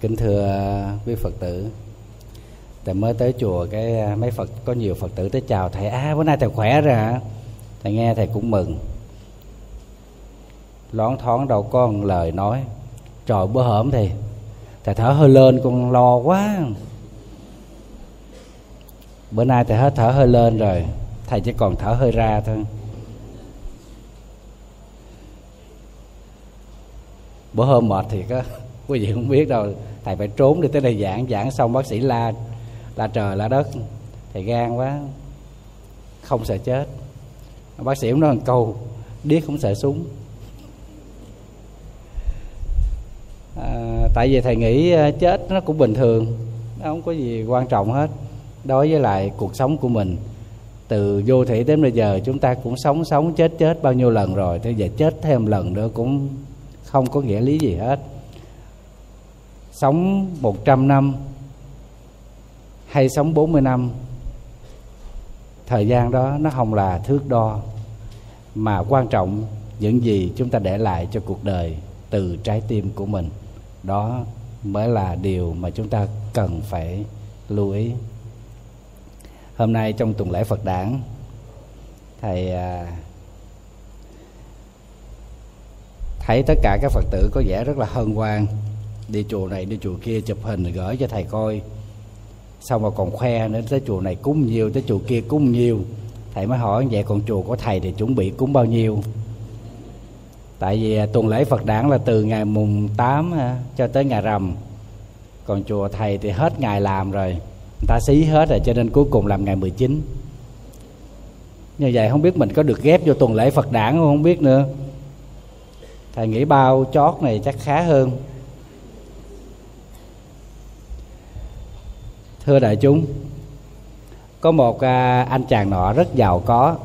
Kính thưa quý Phật tử. Thầy mới tới chùa cái à, mấy Phật, có nhiều Phật tử tới chào, thầy à bữa nay thầy khỏe rồi hả? Thầy nghe thầy cũng mừng. Loáng thoáng đâu có một lời nói. Trời, bữa hổm thì thầy thở hơi lên con lo quá. Bữa nay thầy hết thở hơi lên rồi, thầy chỉ còn thở hơi ra thôi. Bữa hôm mệt thì á quý vị không biết đâu thầy phải trốn đi tới đây giảng giảng xong bác sĩ la la trời la đất. Thầy gan quá không sợ chết. Bác sĩ cũng nói một câu điếc không sợ súng. À, tại vì thầy nghĩ à, chết nó cũng bình thường nó không có gì quan trọng hết. Đối với lại cuộc sống của mình từ vô thị đến bây giờ chúng ta cũng sống sống chết chết bao nhiêu lần rồi. Thế giờ chết thêm lần nữa cũng không có nghĩa lý gì hết sống 100 năm hay sống 40 năm, thời gian đó nó không là thước đo, mà quan trọng những gì chúng ta để lại cho cuộc đời từ trái tim của mình, đó mới là điều mà chúng ta cần phải lưu ý. Hôm nay trong tuần lễ phật đản, thầy à, thấy tất cả các phật tử có vẻ rất là hân hoan đi chùa này đi chùa kia chụp hình rồi gửi cho thầy coi. Xong mà còn khoe nữa tới chùa này cúng nhiều tới chùa kia cúng nhiều. Thầy mới hỏi vậy còn chùa của thầy thì chuẩn bị cúng bao nhiêu? Tại vì à, tuần lễ Phật đản là từ ngày mùng 8 à, cho tới ngày rằm. Còn chùa thầy thì hết ngày làm rồi. Người ta xí hết rồi cho nên cuối cùng làm ngày 19 như vậy không biết mình có được ghép vô tuần lễ Phật đản không, không biết nữa. Thầy nghĩ bao chót này chắc khá hơn. Thưa đại chúng có một à, anh chàng nọ rất giàu có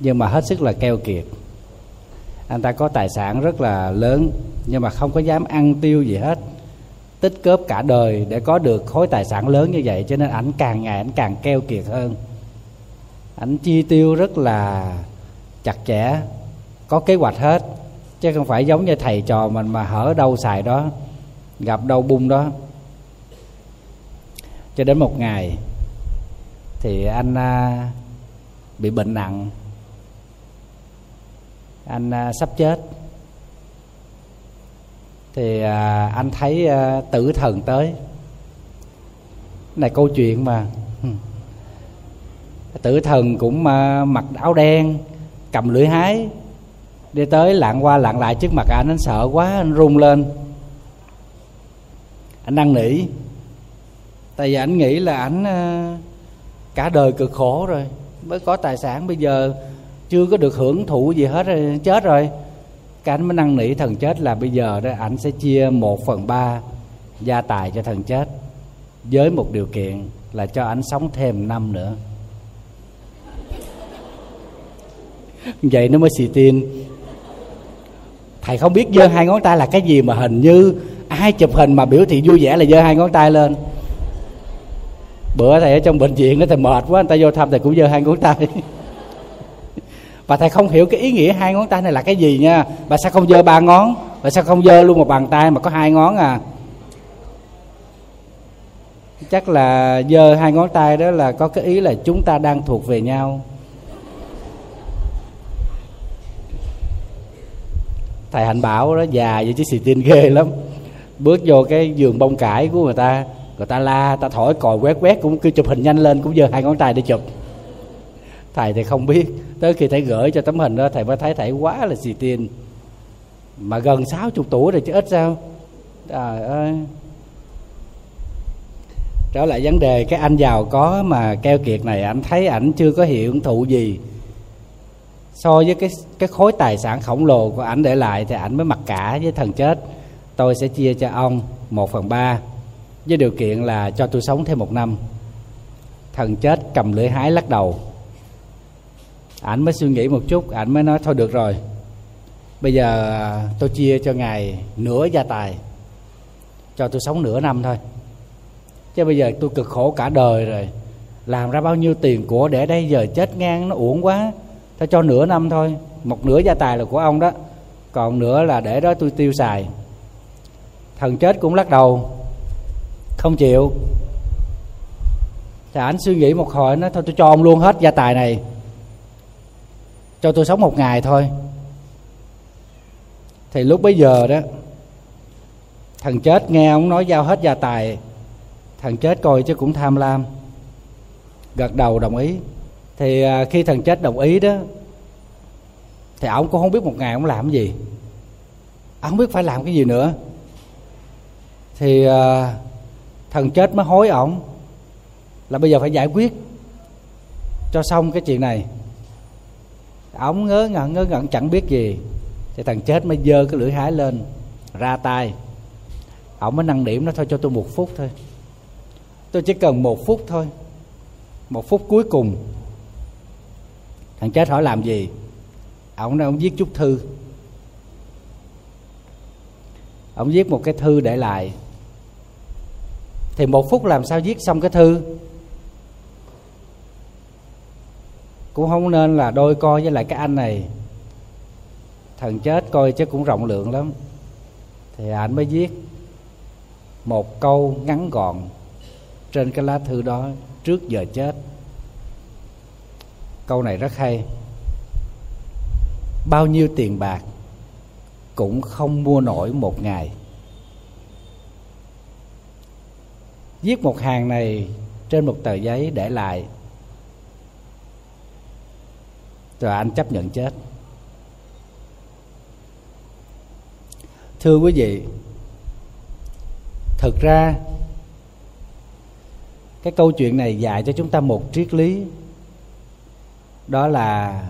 nhưng mà hết sức là keo kiệt. Anh ta có tài sản rất là lớn nhưng mà không có dám ăn tiêu gì hết tích cớp cả đời để có được khối tài sản lớn như vậy cho nên ảnh càng ngày ảnh càng keo kiệt hơn. Ảnh chi tiêu rất là chặt chẽ có kế hoạch hết chứ không phải giống như thầy trò mình mà hở đâu xài đó gặp đâu bung đó cho đến một ngày thì anh à, bị bệnh nặng. Anh à, sắp chết. Thì à, anh thấy à, tử thần tới. Này câu chuyện mà. Tử thần cũng à, mặc áo đen cầm lưỡi hái đi tới lạng qua lạng lại trước mặt anh. Anh sợ quá anh run lên. Anh năn nỉ tại vì anh nghĩ là ảnh ờ, cả đời cực khổ rồi, mới có tài sản. Bây giờ chưa có được hưởng thụ gì hết rồi, chết rồi. Cái anh mới năn nỉ thần chết là bây giờ đó, ảnh sẽ chia một phần ba gia tài cho thần chết với một điều kiện là cho ảnh sống thêm năm nữa. Vậy nó mới xì tin. Thầy không biết giơ hai ngón tay là cái gì mà hình như ai chụp hình mà biểu thị vui vẻ là giơ hai ngón tay lên bữa thầy ở trong bệnh viện đó thầy mệt quá, người ta vô thăm thầy cũng giơ hai ngón tay. Và thầy không hiểu cái ý nghĩa hai ngón tay này là cái gì nha. Bà sao không giơ ba ngón? Bà sao không giơ luôn một bàn tay mà có hai ngón à? Chắc là giơ hai ngón tay đó là có cái ý là chúng ta đang thuộc về nhau. Thầy hạnh bảo đó, già vậy chứ xì tin ghê lắm. Bước vô cái giường bông cải của người ta người ta la, ta thổi, còi quét quét cũng cứ chụp hình nhanh lên, cũng giơ hai ngón tay để chụp. Thầy thì không biết, tới khi thầy gửi cho tấm hình đó, thầy mới thấy thầy quá là xì tiền. mà gần 60 tuổi rồi chứ ít sao. Trời ơi. Trở lại vấn đề, cái anh giàu có mà keo kiệt này, anh thấy ảnh chưa có hiện thụ gì. So với cái cái khối tài sản khổng lồ của ảnh để lại thì ảnh mới mặc cả với thần chết. Tôi sẽ chia cho ông một phần ba với điều kiện là cho tôi sống thêm một năm. Thần chết cầm lưỡi hái lắc đầu. Ảnh mới suy nghĩ một chút, ảnh mới nói, thôi được rồi, bây giờ tôi chia cho ngài nửa gia tài, cho tôi sống nửa năm thôi. Chứ bây giờ tôi cực khổ cả đời rồi, làm ra bao nhiêu tiền của để đây, giờ chết ngang, nó uổng quá. Ta cho nửa năm thôi, một nửa gia tài là của ông đó, còn nửa là để đó tôi tiêu xài. Thần chết cũng lắc đầu không chịu. Thì ảnh suy nghĩ một hồi nó thôi, tôi cho ông luôn hết gia tài này. Cho tôi sống một ngày thôi. Thì lúc bấy giờ đó, thằng chết nghe ông nói giao hết gia tài. Thằng chết coi chứ cũng tham lam. Gật đầu đồng ý. Thì à, khi thằng chết đồng ý đó, thì ông cũng không biết một ngày ông làm cái gì. Ông không biết phải làm cái gì nữa. Thì à, thần chết mới hối ổng. Là bây giờ phải giải quyết cho xong cái chuyện này. Ổng ngớ ngẩn ngớ ngẩn, chẳng biết gì. Thì thằng chết mới giơ cái lưỡi hái lên, ra tay. Ổng mới năn điểm nó thôi, cho tôi một phút thôi. Tôi chỉ cần một phút thôi. Một phút cuối cùng. Thằng chết hỏi làm gì? Ổng nói ông viết chút thư. Ông viết một cái thư để lại thì một phút làm sao viết xong cái thư? Cũng không nên là đôi coi với lại cái anh này. Thần chết coi chứ cũng rộng lượng lắm. Thì anh mới viết một câu ngắn gọn trên cái lá thư đó trước giờ chết. Câu này rất hay. Bao nhiêu tiền bạc cũng không mua nổi một ngày. Viết một hàng này trên một tờ giấy để lại. Rồi anh chấp nhận chết. Thưa quý vị thực ra cái câu chuyện này dạy cho chúng ta một triết lý. Đó là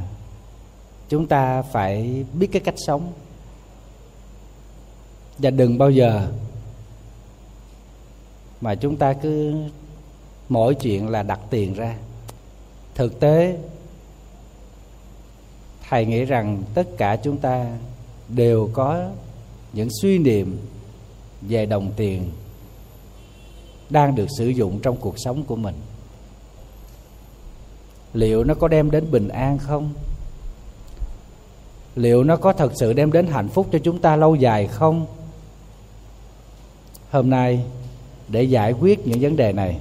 chúng ta phải biết cái cách sống. Và đừng bao giờ mà chúng ta cứ, mỗi chuyện là đặt tiền ra. Thực tế, thầy nghĩ rằng tất cả chúng ta đều có những suy niệm về đồng tiền đang được sử dụng trong cuộc sống của mình. Liệu nó có đem đến bình an không? Liệu nó có thật sự đem đến hạnh phúc cho chúng ta lâu dài không? Hôm nay để giải quyết những vấn đề này.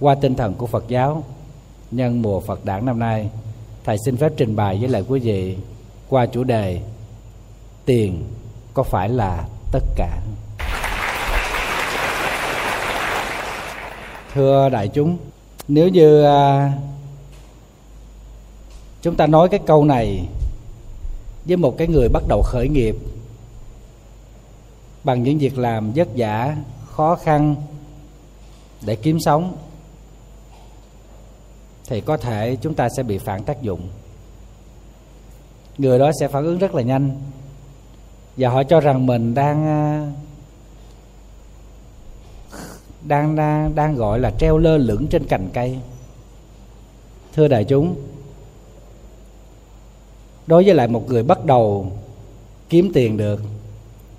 Qua tinh thần của phật giáo, nhân mùa phật đản năm nay, thầy xin phép trình bày với lại quý vị qua chủ đề tiền có phải là tất cả? Thưa đại chúng, nếu như à, chúng ta nói cái câu này với một cái người bắt đầu khởi nghiệp bằng những việc làm vất vả khó khăn để kiếm sống, thì có thể chúng ta sẽ bị phản tác dụng. Người đó sẽ phản ứng rất là nhanh và họ cho rằng mình đang ờ, đang đang đang gọi là treo lơ lửng trên cành cây. Thưa đại chúng, đối với lại một người bắt đầu kiếm tiền được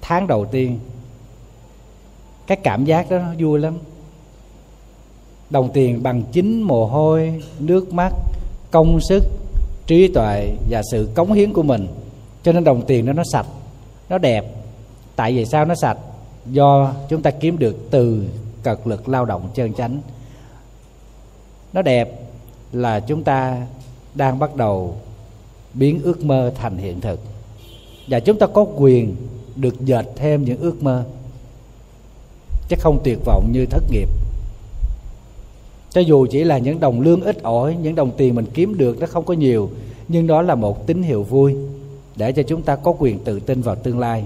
tháng đầu tiên cái cảm giác đó nó vui lắm. Đồng tiền bằng chính mồ hôi, nước mắt, công sức, trí tuệ và sự cống hiến của mình. Cho nên đồng tiền đó nó sạch, nó đẹp. Tại vì sao nó sạch? Do chúng ta kiếm được từ cật lực lao động chân chánh. Nó đẹp là chúng ta đang bắt đầu biến ước mơ thành hiện thực. Và chúng ta có quyền được dệt thêm những ước mơ chứ không tuyệt vọng như thất nghiệp. Cho dù chỉ là những đồng lương ít ỏi những đồng tiền mình kiếm được nó không có nhiều nhưng đó là một tín hiệu vui để cho chúng ta có quyền tự tin vào tương lai.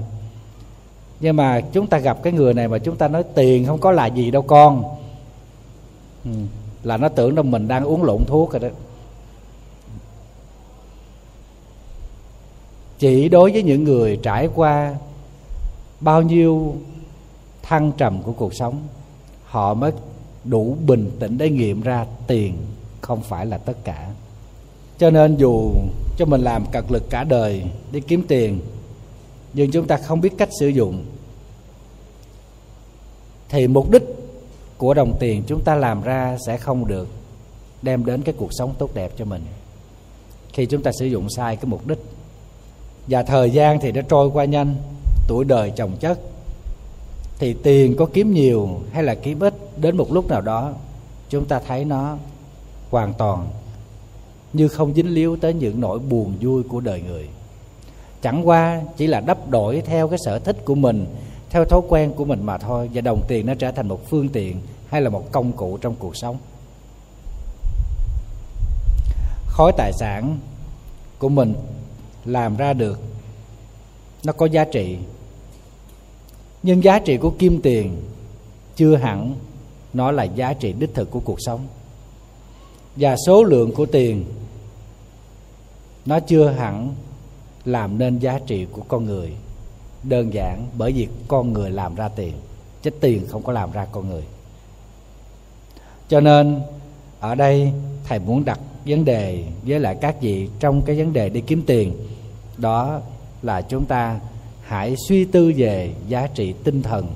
Nhưng mà chúng ta gặp cái người này mà chúng ta nói tiền không có là gì đâu con. Ừ, là nó tưởng đâu mình đang uống lộn thuốc rồi đó. Chỉ đối với những người trải qua bao nhiêu thăng trầm của cuộc sống, họ mới đủ bình tĩnh để nghiệm ra tiền không phải là tất cả. Cho nên dù cho mình làm cật lực cả đời để kiếm tiền, nhưng chúng ta không biết cách sử dụng. Thì mục đích của đồng tiền chúng ta làm ra sẽ không được đem đến cái cuộc sống tốt đẹp cho mình. Khi chúng ta sử dụng sai cái mục đích, và thời gian thì nó trôi qua nhanh, tuổi đời chồng chất thì tiền có kiếm nhiều hay là kiếm ít, đến một lúc nào đó, chúng ta thấy nó hoàn toàn như không dính líu tới những nỗi buồn vui của đời người. Chẳng qua chỉ là đắp đổi theo cái sở thích của mình, theo thói quen của mình mà thôi, và đồng tiền nó trở thành một phương tiện hay là một công cụ trong cuộc sống. Khối tài sản của mình làm ra được, nó có giá trị nhưng giá trị của kim tiền chưa hẳn nó là giá trị đích thực của cuộc sống. Và số lượng của tiền nó chưa hẳn làm nên giá trị của con người đơn giản bởi vì con người làm ra tiền, chứ tiền không có làm ra con người. Cho nên ở đây thầy muốn đặt vấn đề với lại các vị trong cái vấn đề đi kiếm tiền. Đó là chúng ta hãy suy tư về giá trị tinh thần,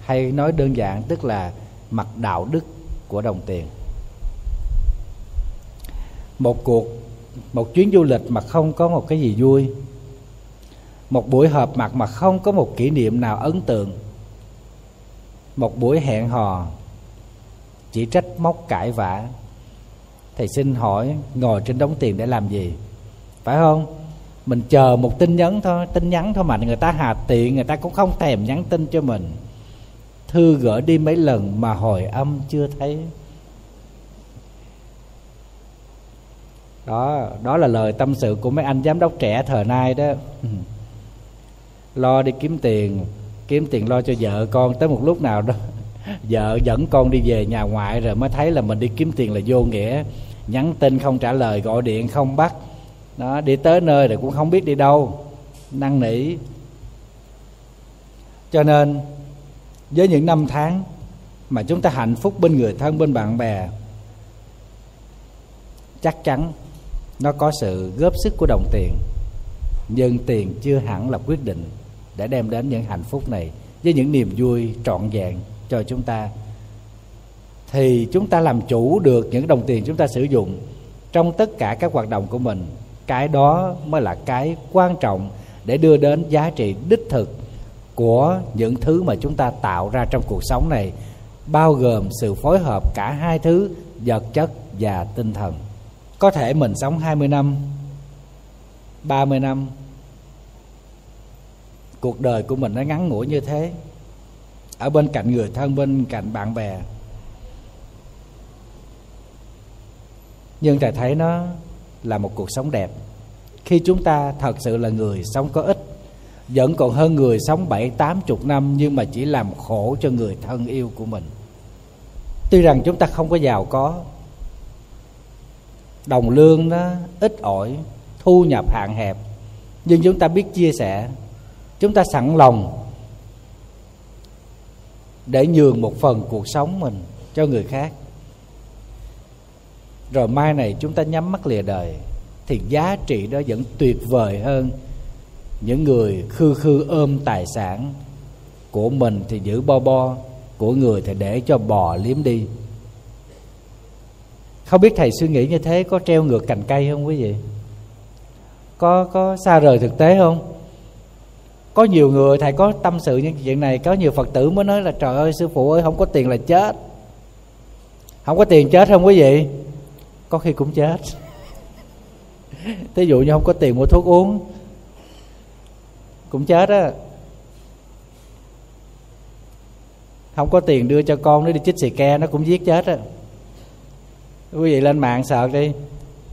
hay nói đơn giản tức là mặt đạo đức của đồng tiền. Một cuộc, một chuyến du lịch mà không có một cái gì vui. Một buổi họp mặt mà không có một kỷ niệm nào ấn tượng. Một buổi hẹn hò, chỉ trách móc cãi vã. Thầy xin hỏi, ngồi trên đống tiền để làm gì? Phải không? Mình chờ một tin nhắn thôi, tin nhắn thôi mà người ta hà tiện người ta cũng không thèm nhắn tin cho mình. Thư gửi đi mấy lần mà hồi âm chưa thấy. Đó đó là lời tâm sự của mấy anh giám đốc trẻ thời nay đó. Lo đi kiếm tiền kiếm tiền lo cho vợ con tới một lúc nào đó. Vợ dẫn con đi về nhà ngoại rồi mới thấy là mình đi kiếm tiền là vô nghĩa. Nhắn tin không trả lời, gọi điện không bắt đó, đi tới nơi rồi cũng không biết đi đâu. Năn nỉ. Cho nên, với những năm tháng mà chúng ta hạnh phúc bên người thân, bên bạn bè, chắc chắn nó có sự góp sức của đồng tiền. Nhưng tiền chưa hẳn là quyết định để đem đến những hạnh phúc này. Với những niềm vui trọn vẹn cho chúng ta, thì chúng ta làm chủ được những đồng tiền chúng ta sử dụng trong tất cả các hoạt động của mình cái đó mới là cái quan trọng để đưa đến giá trị đích thực của những thứ mà chúng ta tạo ra trong cuộc sống này, bao gồm sự phối hợp cả hai thứ, vật chất và tinh thần. Có thể mình sống 20 năm 30 năm, cuộc đời của mình nó ngắn ngủi như thế, ở bên cạnh người thân, bên cạnh bạn bè. Nhưng thầy thấy nó là một cuộc sống đẹp. Khi chúng ta thật sự là người sống có ích, vẫn còn hơn người sống bảy, tám chục năm nhưng mà chỉ làm khổ cho người thân yêu của mình. Tuy rằng chúng ta không có giàu có, đồng lương nó ít ỏi, thu nhập hạn hẹp, nhưng chúng ta biết chia sẻ, chúng ta sẵn lòng để nhường một phần cuộc sống mình cho người khác rồi mai này chúng ta nhắm mắt lìa đời, thì giá trị đó vẫn tuyệt vời hơn. Những người khư khư ôm tài sản của mình thì giữ bo bo, của người thì để cho bò liếm đi. Không biết thầy suy nghĩ như thế có treo ngược cành cây không quý vị? Có có xa rời thực tế không? Có nhiều người, thầy có tâm sự những chuyện này, có nhiều phật tử mới nói là, trời ơi, sư phụ ơi, không có tiền là chết. Không có tiền chết không quý vị? Có khi cũng chết. Thí dụ như không có tiền mua thuốc uống, cũng chết á. Không có tiền đưa cho con nó đi chích xì ke, nó cũng giết chết á. Quý vị lên mạng sợ đi.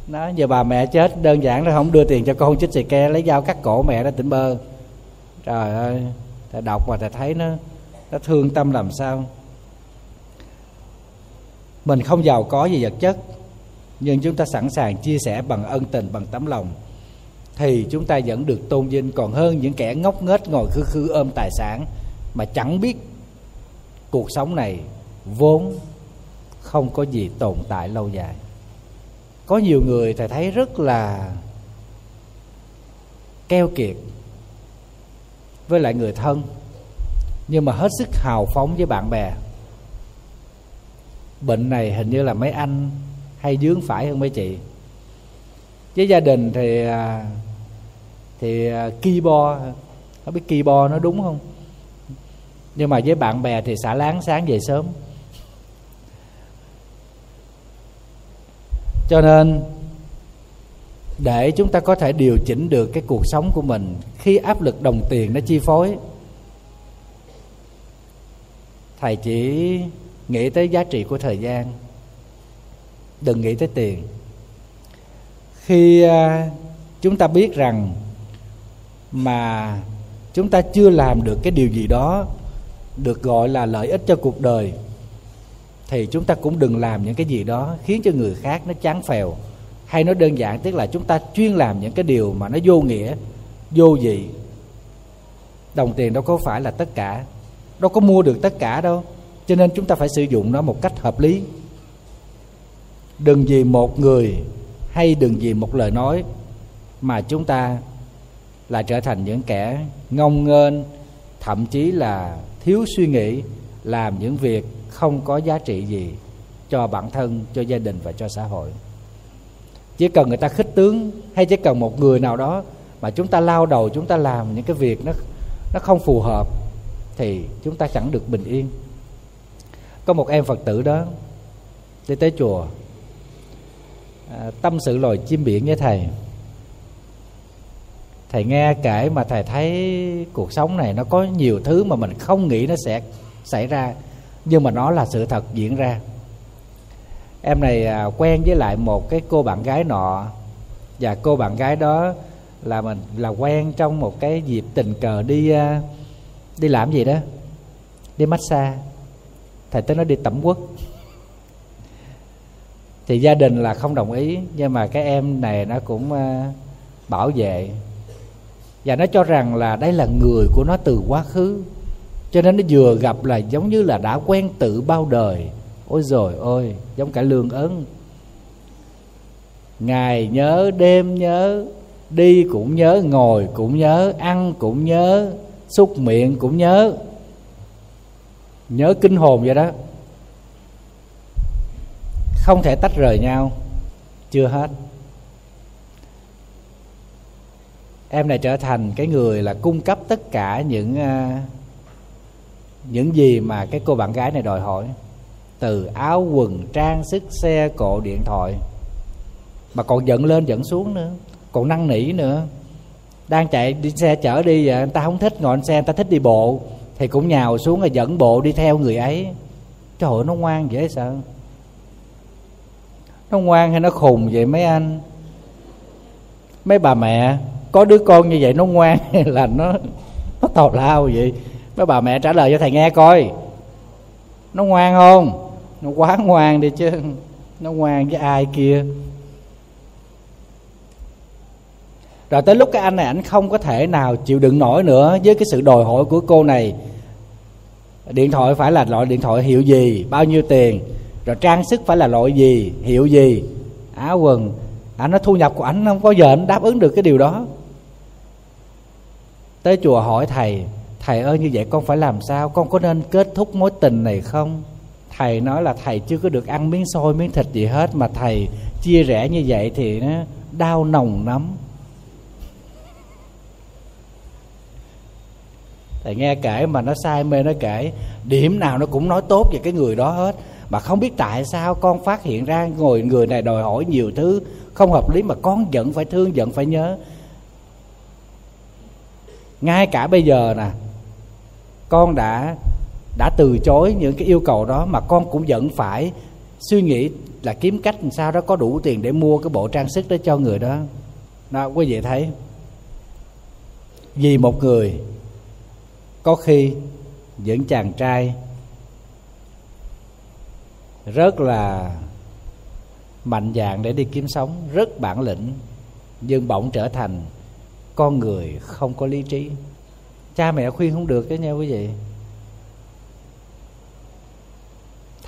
Nó, giờ bà mẹ chết, đơn giản là không đưa tiền cho con chích xì ke, lấy dao cắt cổ mẹ nó tỉnh bơ. Trời ơi, ta đọc mà ta thấy nó nó thương tâm làm sao? Mình không giàu có gì vật chất nhưng chúng ta sẵn sàng chia sẻ bằng ân tình, bằng tấm lòng. Thì chúng ta vẫn được tôn vinh. Còn hơn những kẻ ngốc nghếch ngồi khư khư ôm tài sản mà chẳng biết cuộc sống này vốn không có gì tồn tại lâu dài. Có nhiều người thầy thấy rất là keo kiệt với lại người thân, nhưng mà hết sức hào phóng với bạn bè. Bệnh này hình như là mấy anh hay dướng phải hơn mấy chị. Với gia đình thì à, thì à, keyboard không biết keyboard nó đúng không? Nhưng mà với bạn bè thì xả láng sáng về sớm. Cho nên, để chúng ta có thể điều chỉnh được cái cuộc sống của mình, khi áp lực đồng tiền nó chi phối, thầy chỉ nghĩ tới giá trị của thời gian đừng nghĩ tới tiền. Khi à, chúng ta biết rằng mà chúng ta chưa làm được cái điều gì đó được gọi là lợi ích cho cuộc đời, thì chúng ta cũng đừng làm những cái gì đó khiến cho người khác nó chán phèo. Hay nó đơn giản, tức là chúng ta chuyên làm những cái điều mà nó vô nghĩa, vô vị. Đồng tiền đâu có phải là tất cả, đâu có mua được tất cả đâu. Cho nên chúng ta phải sử dụng nó một cách hợp lý đừng vì một người hay đừng vì một lời nói mà chúng ta là trở thành những kẻ ngông nghênh thậm chí là thiếu suy nghĩ, làm những việc không có giá trị gì cho bản thân, cho gia đình và cho xã hội. Chỉ cần người ta khích tướng hay chỉ cần một người nào đó mà chúng ta lao đầu, chúng ta làm những cái việc nó nó không phù hợp thì chúng ta chẳng được bình yên. Có một em phật tử đó, đi tới chùa à, tâm sự loài chim biển với thầy. Thầy nghe kể mà thầy thấy cuộc sống này nó có nhiều thứ mà mình không nghĩ nó sẽ xảy ra nhưng mà nó là sự thật diễn ra. Em này à, quen với lại một cái cô bạn gái nọ và cô bạn gái đó là mình là quen trong một cái dịp tình cờ đi à, đi làm gì đó đi massage. Thầy tới nó đi tẩm quất thì gia đình là không đồng ý, nhưng mà cái em này nó cũng ờ, bảo vệ. Và nó cho rằng là đây là người của nó từ quá khứ, cho nên nó vừa gặp là giống như là đã quen tự bao đời. Ôi rồi ôi, giống cả lương ấn. Ngày nhớ đêm nhớ, đi cũng nhớ, ngồi cũng nhớ, ăn cũng nhớ, xúc miệng cũng nhớ. Nhớ kinh hồn vậy đó không thể tách rời nhau. Chưa hết. Em này trở thành cái người là cung cấp tất cả những ờ, những gì mà cái cô bạn gái này đòi hỏi. Từ áo quần, trang sức, xe, cộ, điện thoại. Mà còn dẫn lên dẫn xuống nữa. Còn năn nỉ nữa. Đang chạy đi xe chở đi vậy, người ta không thích ngồi xe, người ta thích đi bộ. Thì cũng nhào xuống rồi dẫn bộ đi theo người ấy. Trời ơi, nó ngoan dễ sợ nó ngoan hay nó khùng vậy mấy anh? Mấy bà mẹ, có đứa con như vậy nó ngoan hay là nó nó tào lao vậy? Mấy bà mẹ trả lời cho thầy nghe coi. Nó ngoan không? Nó quá ngoan đi chứ. Nó ngoan với ai kia? Rồi tới lúc cái anh này ảnh không có thể nào chịu đựng nổi nữa với cái sự đòi hỏi của cô này. Điện thoại phải là loại điện thoại hiệu gì, bao nhiêu tiền? Rồi trang sức phải là loại gì, hiệu gì? Áo quần. Anh nó thu nhập của anh không có giờ anh đáp ứng được cái điều đó. Tới chùa hỏi thầy thầy ơi, như vậy con phải làm sao? Con có nên kết thúc mối tình này không? Thầy nói là thầy chưa có được ăn miếng xôi, miếng thịt gì hết, mà thầy chia rẽ như vậy thì nó đau nồng lắm. Thầy nghe kể mà nó say mê, nó kể, điểm nào nó cũng nói tốt về cái người đó hết mà không biết tại sao con phát hiện ra ngồi người này đòi hỏi nhiều thứ không hợp lý mà con vẫn phải thương, vẫn phải nhớ. Ngay cả bây giờ nè, con đã đã từ chối những cái yêu cầu đó mà con cũng vẫn phải suy nghĩ là kiếm cách làm sao đó có đủ tiền để mua cái bộ trang sức đó cho người đó. Đó, quý vị thấy. Vì một người, có khi những chàng trai rất là mạnh dạng để đi kiếm sống, rất bản lĩnh, nhưng bỗng trở thành con người không có lý trí. Cha mẹ khuyên không được đấy nha quý vị.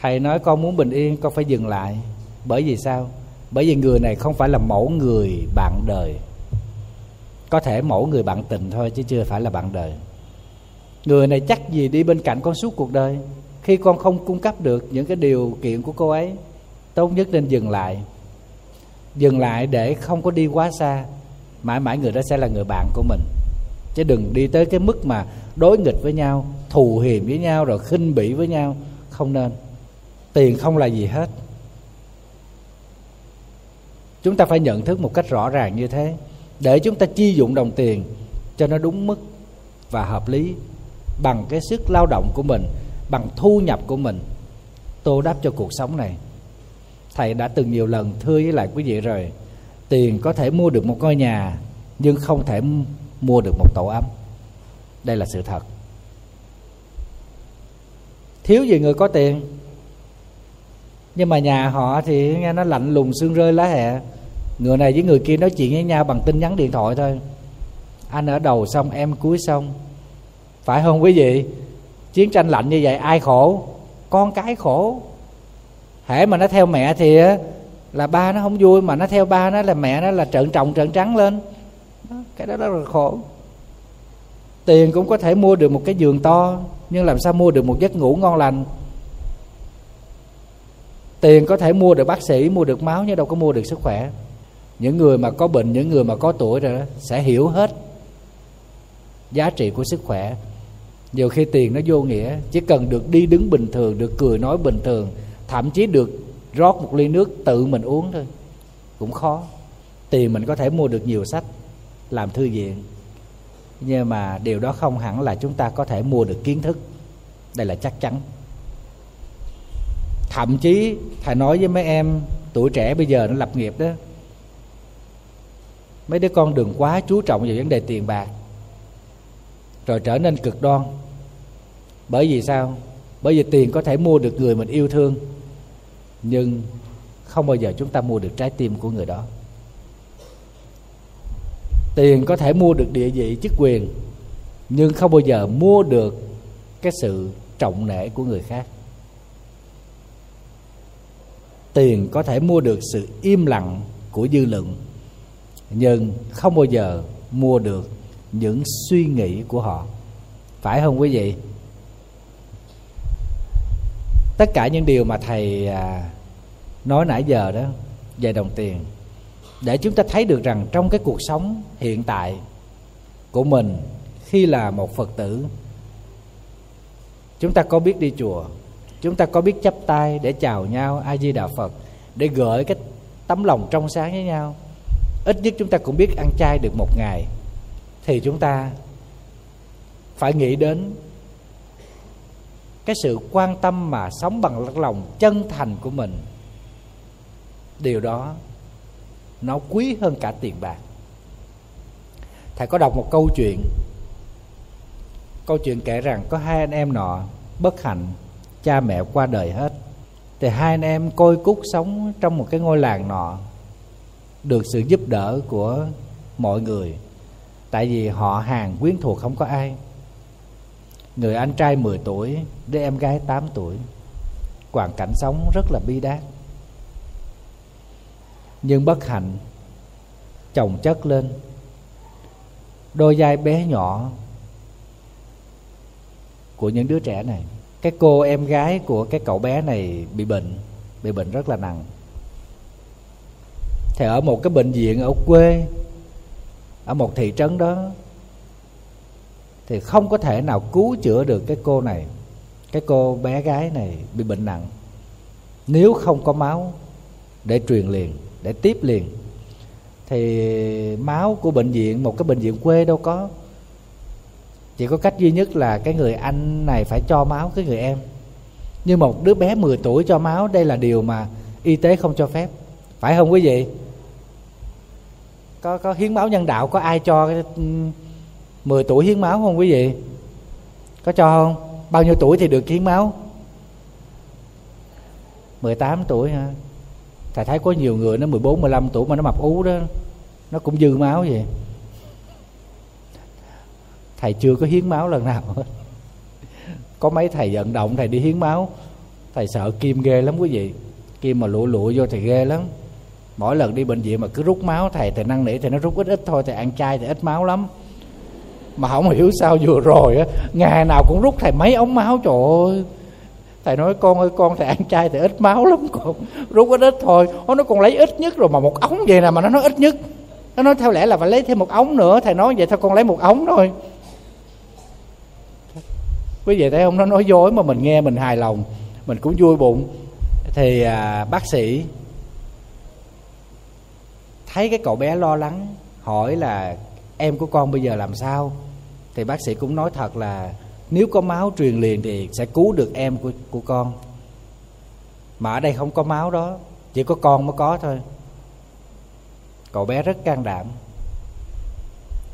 Thầy nói con muốn bình yên, con phải dừng lại. Bởi vì sao? Bởi vì người này không phải là mẫu người bạn đời. Có thể mẫu người bạn tình thôi, chứ chưa phải là bạn đời. Người này chắc gì đi bên cạnh con suốt cuộc đời? Khi con không cung cấp được những cái điều kiện của cô ấy, tốt nhất nên dừng lại. Dừng lại để không có đi quá xa. Mãi mãi người đó sẽ là người bạn của mình. Chứ đừng đi tới cái mức mà đối nghịch với nhau, thù hiềm với nhau, rồi khinh bỉ với nhau. Không nên. Tiền không là gì hết. Chúng ta phải nhận thức một cách rõ ràng như thế. Để chúng ta chi dụng đồng tiền cho nó đúng mức và hợp lý bằng cái sức lao động của mình bằng thu nhập của mình. Tô đáp cho cuộc sống này, thầy đã từng nhiều lần thưa với lại quý vị rồi, tiền có thể mua được một ngôi nhà, nhưng không thể mua được một tổ ấm. Đây là sự thật. Thiếu gì người có tiền? Nhưng mà nhà họ thì nghe nó lạnh lùng xương rơi lá hẹ người này với người kia nói chuyện với nhau bằng tin nhắn điện thoại thôi. Anh ở đầu xong, em cuối xong. Phải không quý vị? Chiến tranh lạnh như vậy, ai khổ? Con cái khổ. Hễ mà nó theo mẹ thì là ba nó không vui, mà nó theo ba nó là mẹ nó là trợn trồng, trợn trắng lên. Cái đó rất là khổ. Tiền cũng có thể mua được một cái giường to, nhưng làm sao mua được một giấc ngủ ngon lành? Tiền có thể mua được bác sĩ, mua được máu, nhưng đâu có mua được sức khỏe. Những người mà có bệnh, những người mà có tuổi rồi đó, sẽ hiểu hết giá trị của sức khỏe nhiều khi tiền nó vô nghĩa, chỉ cần được đi đứng bình thường, được cười nói bình thường, thậm chí được rót một ly nước tự mình uống thôi, cũng khó. Tiền mình có thể mua được nhiều sách, làm thư viện. Nhưng mà điều đó không hẳn là chúng ta có thể mua được kiến thức. Đây là chắc chắn. Thậm chí, thầy nói với mấy em tuổi trẻ bây giờ nó lập nghiệp đó, mấy đứa con đừng quá chú trọng vào vấn đề tiền bạc, rồi trở nên cực đoan bởi vì sao? Bởi vì tiền có thể mua được người mình yêu thương, nhưng không bao giờ chúng ta mua được trái tim của người đó. Tiền có thể mua được địa vị, chức quyền, nhưng không bao giờ mua được cái sự trọng nể của người khác. Tiền có thể mua được sự im lặng của dư luận, nhưng không bao giờ mua được những suy nghĩ của họ. Phải không quý vị? Tất cả những điều mà thầy à, nói nãy giờ đó về đồng tiền để chúng ta thấy được rằng trong cái cuộc sống hiện tại của mình khi là một phật tử chúng ta có biết đi chùa chúng ta có biết chấp tay để chào nhau a di đà phật để gửi cái tấm lòng trong sáng với nhau. Ít nhất chúng ta cũng biết ăn chay được một ngày thì chúng ta phải nghĩ đến cái sự quan tâm mà sống bằng lòng chân thành của mình, điều đó nó quý hơn cả tiền bạc. Thầy có đọc một câu chuyện câu chuyện kể rằng có hai anh em nọ bất hạnh, cha mẹ qua đời hết. Thì hai anh em côi cút sống trong một cái ngôi làng nọ, được sự giúp đỡ của mọi người. Tại vì họ hàng quyến thuộc không có ai người anh trai 10 tuổi đứa em gái 8 tuổi. Hoàn cảnh sống rất là bi đát. Nhưng bất hạnh, chồng chất lên. Đôi vai bé nhỏ của những đứa trẻ này. Cái cô em gái của cái cậu bé này bị bệnh bị bệnh rất là nặng. Thì ở một cái bệnh viện ở quê, ở một thị trấn đó thì không có thể nào cứu chữa được cái cô này. Cái cô bé gái này bị bệnh nặng. Nếu không có máu để truyền liền, để tiếp liền, thì máu của bệnh viện, một cái bệnh viện quê đâu có. Chỉ có cách duy nhất là cái người anh này phải cho máu cái người em. Nhưng một đứa bé 10 tuổi cho máu, đây là điều mà y tế không cho phép. Phải không quý vị? Có có hiến máu nhân đạo, có ai cho 10 tuổi hiến máu không quý vị? Có cho không? Bao nhiêu tuổi thì được hiến máu? 18 tuổi hả? Thầy thấy có nhiều người nó 14 15 tuổi mà nó mập ú đó. Nó cũng dư máu vậy. Thầy chưa có hiến máu lần nào. Hết có mấy thầy vận động thầy đi hiến máu. Thầy sợ kim ghê lắm quý vị. Kim mà lụa lụa vô thì ghê lắm. Mỗi lần đi bệnh viện mà cứ rút máu, thầy thầy năn nỉ thì nó rút ít ít thôi. Thầy ăn chay thì ít máu lắm mà không hiểu sao vừa rồi á ngày nào cũng rút thầy mấy ống máu. Trời ơi thầy nói con ơi con thầy ăn chay thì ít máu lắm con rút ít ít thôi. Nó còn lấy ít nhất rồi mà một ống vậy nè mà nó nói ít nhất. Nó nói theo lẽ là phải lấy thêm một ống nữa. Thầy nói vậy thôi con lấy một ống thôi. Quý vị thấy không? Nó nói dối mà mình nghe mình hài lòng mình cũng vui bụng. Thì à, bác sĩ thấy cái cậu bé lo lắng hỏi là em của con bây giờ làm sao? Thì bác sĩ cũng nói thật là nếu có máu truyền liền thì sẽ cứu được em của của con. Mà ở đây không có máu đó, chỉ có con mới có thôi. Cậu bé rất can đảm,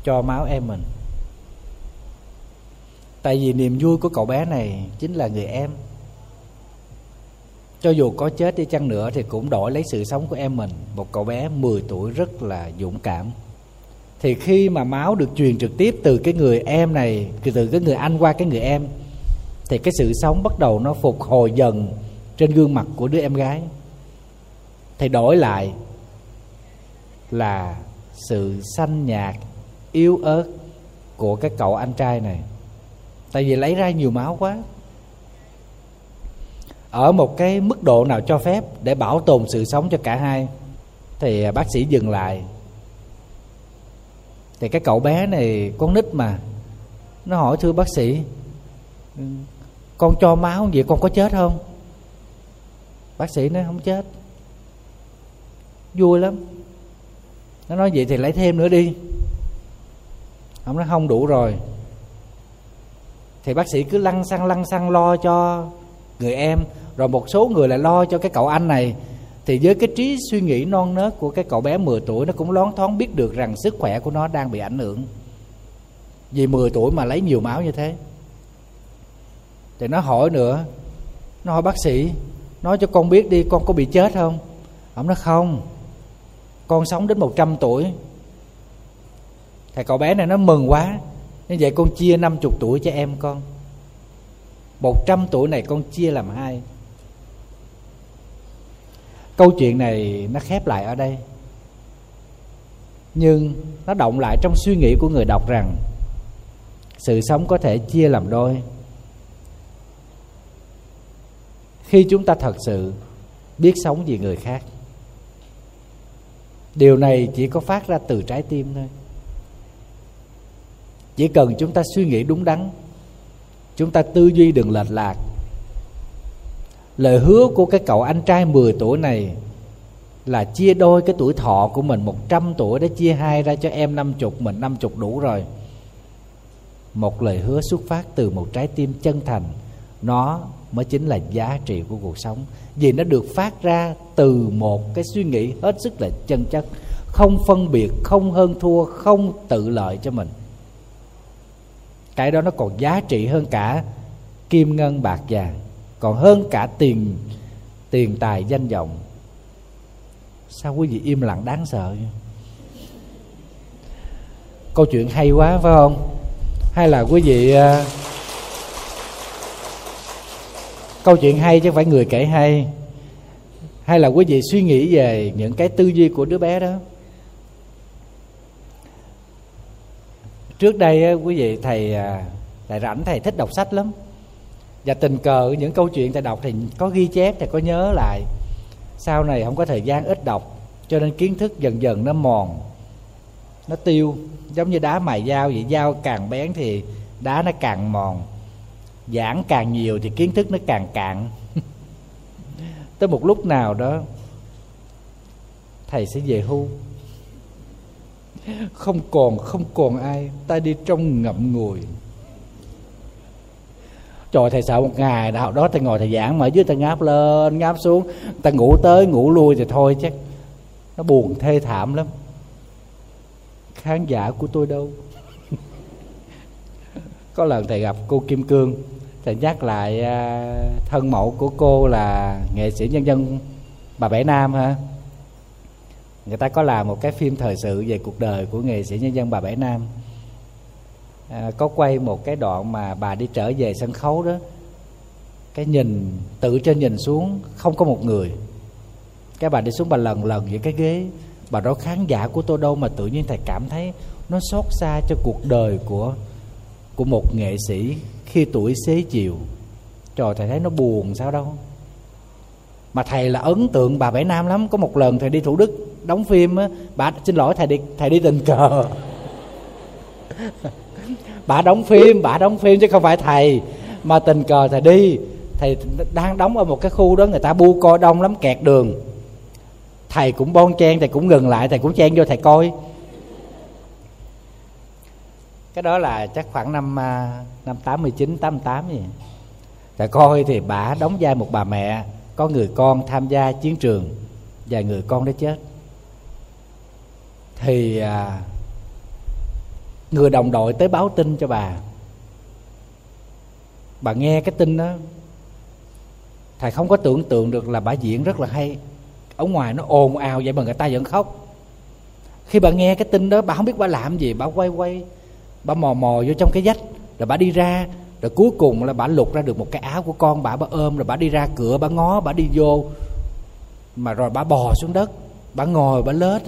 cho máu em mình. Tại vì niềm vui của cậu bé này chính là người em. Cho dù có chết đi chăng nữa thì cũng đổi lấy sự sống của em mình. Một cậu bé 10 tuổi rất là dũng cảm thì khi mà máu được truyền trực tiếp từ cái người em này từ cái người anh qua cái người em, thì cái sự sống bắt đầu nó phục hồi dần trên gương mặt của đứa em gái. Thì đổi lại là sự xanh nhạt, yếu ớt của cái cậu anh trai này. Tại vì lấy ra nhiều máu quá. Ở một cái mức độ nào cho phép để bảo tồn sự sống cho cả hai, thì bác sĩ dừng lại thì cái cậu bé này, con nít mà, nó hỏi, thưa bác sĩ, con cho máu vậy con có chết không? Bác sĩ nói, không chết. Vui lắm. Nó nói, vậy thì lấy thêm nữa đi. Ông nói, không đủ rồi. Thì bác sĩ cứ lăn xăng lăn xăng lo cho người em, rồi một số người lại lo cho cái cậu anh này thì với cái trí suy nghĩ non nớt của cái cậu bé 10 tuổi, nó cũng lón thoáng biết được rằng sức khỏe của nó đang bị ảnh hưởng. Vì 10 tuổi mà lấy nhiều máu như thế. Thì nó hỏi nữa, nó hỏi, bác sĩ, nói cho con biết đi, con có bị chết không? Ông nói, không, con sống đến 100 tuổi. Thì cậu bé này nó mừng quá. Như vậy con chia 50 tuổi cho em con. 100 tuổi này con chia làm hai câu chuyện này nó khép lại ở đây. Nhưng nó động lại trong suy nghĩ của người đọc rằng sự sống có thể chia làm đôi. Khi chúng ta thật sự biết sống vì người khác, điều này chỉ có phát ra từ trái tim thôi. Chỉ cần chúng ta suy nghĩ đúng đắn, chúng ta tư duy đừng lệch lạc lời hứa của cái cậu anh trai 10 tuổi này là chia đôi cái tuổi thọ của mình 100 tuổi để chia hai ra cho em 50 mình 50 đủ rồi. Một lời hứa xuất phát từ một trái tim chân thành, nó mới chính là giá trị của cuộc sống. Vì nó được phát ra từ một cái suy nghĩ hết sức là chân chất, không phân biệt, không hơn thua, không tự lợi cho mình. Cái đó nó còn giá trị hơn cả kim, ngân, bạc, vàng còn hơn cả tiền tiền tài danh vọng. Sao quý vị im lặng đáng sợ câu chuyện hay quá phải không? Hay là quý vị uh, câu chuyện hay chứ không phải người kể hay. Hay là quý vị suy nghĩ về những cái tư duy của đứa bé đó? Trước đây quý vị thầy lại thầy rảnh thầy thích đọc sách lắm và tình cờ những câu chuyện thầy đọc thì có ghi chép thầy có nhớ lại. Sau này không có thời gian ít đọc, cho nên kiến thức dần dần nó mòn, nó tiêu. Giống như đá mài dao vậy, dao càng bén thì đá nó càng mòn. Giảng càng nhiều thì kiến thức nó càng cạn. Tới một lúc nào đó, thầy sẽ về hưu. Không còn không còn ai, ta đi trong ngậm ngùi trời, thầy sợ một ngày đạo đó, thầy ngồi thầy giảng mà ở dưới thầy ngáp lên, ngáp xuống. Ta ngủ tới, ngủ lui thì thôi chắc nó buồn thê thảm lắm. Khán giả của tôi đâu? Có lần thầy gặp cô kim cương, thầy nhắc lại à, thân mẫu của cô là nghệ sĩ nhân dân bà bảy nam ha người ta có làm một cái phim thời sự về cuộc đời của nghệ sĩ nhân dân bà bảy nam à, có quay một cái đoạn mà bà đi trở về sân khấu đó. Cái nhìn tự trên nhìn xuống không có một người. Cái bà đi xuống bà lần lần giữa cái ghế. Bà đó khán giả của tôi đâu mà tự nhiên thầy cảm thấy nó xót xa cho cuộc đời của của một nghệ sĩ khi tuổi xế chiều. Trời thầy thấy nó buồn sao đâu. Mà thầy là ấn tượng bà bảy nam lắm. Có một lần thầy đi thủ đức đóng phim á bà xin lỗi thầy đi thầy đi tình cờ. bà đóng phim bà đóng phim chứ không phải thầy. Mà tình cờ thầy đi thầy đang đóng ở một cái khu đó người ta bu coi đông lắm kẹt đường. Thầy cũng bon chen thầy cũng ngừng lại thầy cũng chen vô thầy coi. Cái đó là chắc khoảng năm à, năm tám mươi chín tám tám gì. Thầy coi thì bà đóng vai một bà mẹ có người con tham gia chiến trường và người con đó chết. Thì à, người đồng đội tới báo tin cho bà. Bà nghe cái tin đó. Thầy không có tưởng tượng được là bà diễn rất là hay. Ở ngoài nó ồn ào vậy mà người ta vẫn khóc. Khi bà nghe cái tin đó, bà không biết bà làm gì. Bà quay quay, bà mò mò vô trong cái dách, rồi bà đi ra. Rồi cuối cùng là bà lục ra được một cái áo của con bà bà ôm, rồi bà đi ra cửa, bà ngó, bà đi vô. Mà rồi bà bò xuống đất. Bà ngồi, bà lết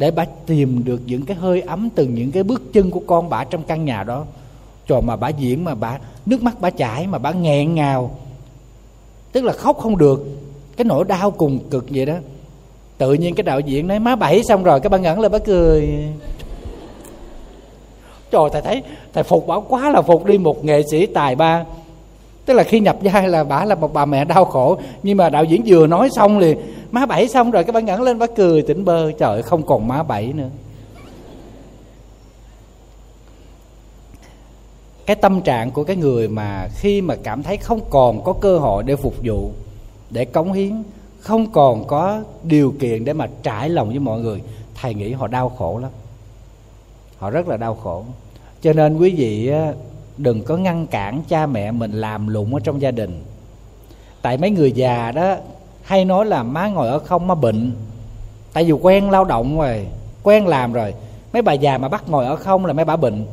để bà tìm được những cái hơi ấm từ những cái bước chân của con bà trong căn nhà đó. Trò mà bà diễn mà bà, nước mắt bà chảy mà bà nghẹn ngào. Tức là khóc không được. Cái nỗi đau cùng cực vậy đó. Tự nhiên cái đạo diễn nói, má bảy xong rồi. Cái bà ngẩn lên bà cười. Trời, thầy thấy, thầy phục bảo quá là phục đi một nghệ sĩ tài ba tức là khi nhập vai là bà là một bà mẹ đau khổ. Nhưng mà đạo diễn vừa nói xong liền, má bảy xong rồi. Cái bà ngẩng lên bà cười, tỉnh bơ, trời không còn má bảy nữa. Cái tâm trạng của cái người mà khi mà cảm thấy không còn có cơ hội để phục vụ, để cống hiến, không còn có điều kiện để mà trải lòng với mọi người, thầy nghĩ họ đau khổ lắm. Họ rất là đau khổ. Cho nên quý vị đừng có ngăn cản cha mẹ mình làm lụng ở trong gia đình. Tại mấy người già đó, hay nói là má ngồi ở không má bệnh. Tại vì quen lao động rồi, quen làm rồi. Mấy bà già mà bắt ngồi ở không là mấy bà bệnh.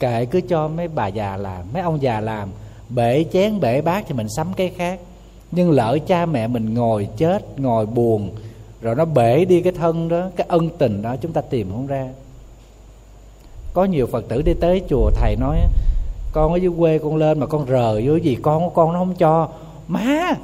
Kệ cứ cho mấy bà già làm, mấy ông già làm. Bể chén, bể bát thì mình sắm cái khác. Nhưng lỡ cha mẹ mình ngồi chết, ngồi buồn, rồi nó bể đi cái thân đó, cái ân tình đó, chúng ta tìm không ra. Có nhiều phật tử đi tới chùa, thầy nói con ở dưới quê con lên mà con rờ vô gì, con của con nó không cho. Má,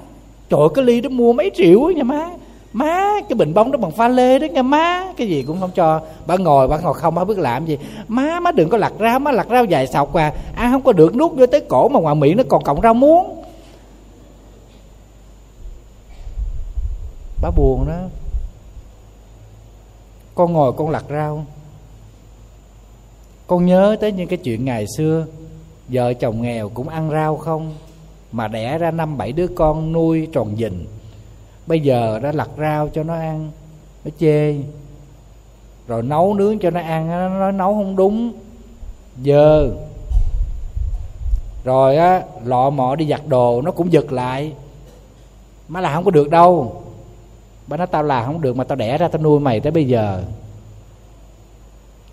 trời cái ly đó mua mấy triệu nha má. Má, cái bình bông đó bằng pha lê đó nha má. Cái gì cũng không cho. Bà ngồi bà ngồi không bà biết làm gì. Má má đừng có lặt rau, má lặt rau dài sọc à. Ăn không có được nuốt vô tới cổ mà ngoài miệng nó còn cộng rau muống. Bà buồn đó. Con ngồi con lặt rau. Con nhớ tới những cái chuyện ngày xưa vợ chồng nghèo cũng ăn rau không? Mà đẻ ra năm bảy đứa con nuôi tròn dình bây giờ đã lặt rau cho nó ăn. Nó chê. Rồi nấu nướng cho nó ăn, nó nói nấu không đúng. Giờ rồi á, lọ mọ đi giặt đồ, nó cũng giật lại. Má là không có được đâu. Bà nói, tao làm không được mà tao đẻ ra tao nuôi mày tới bây giờ.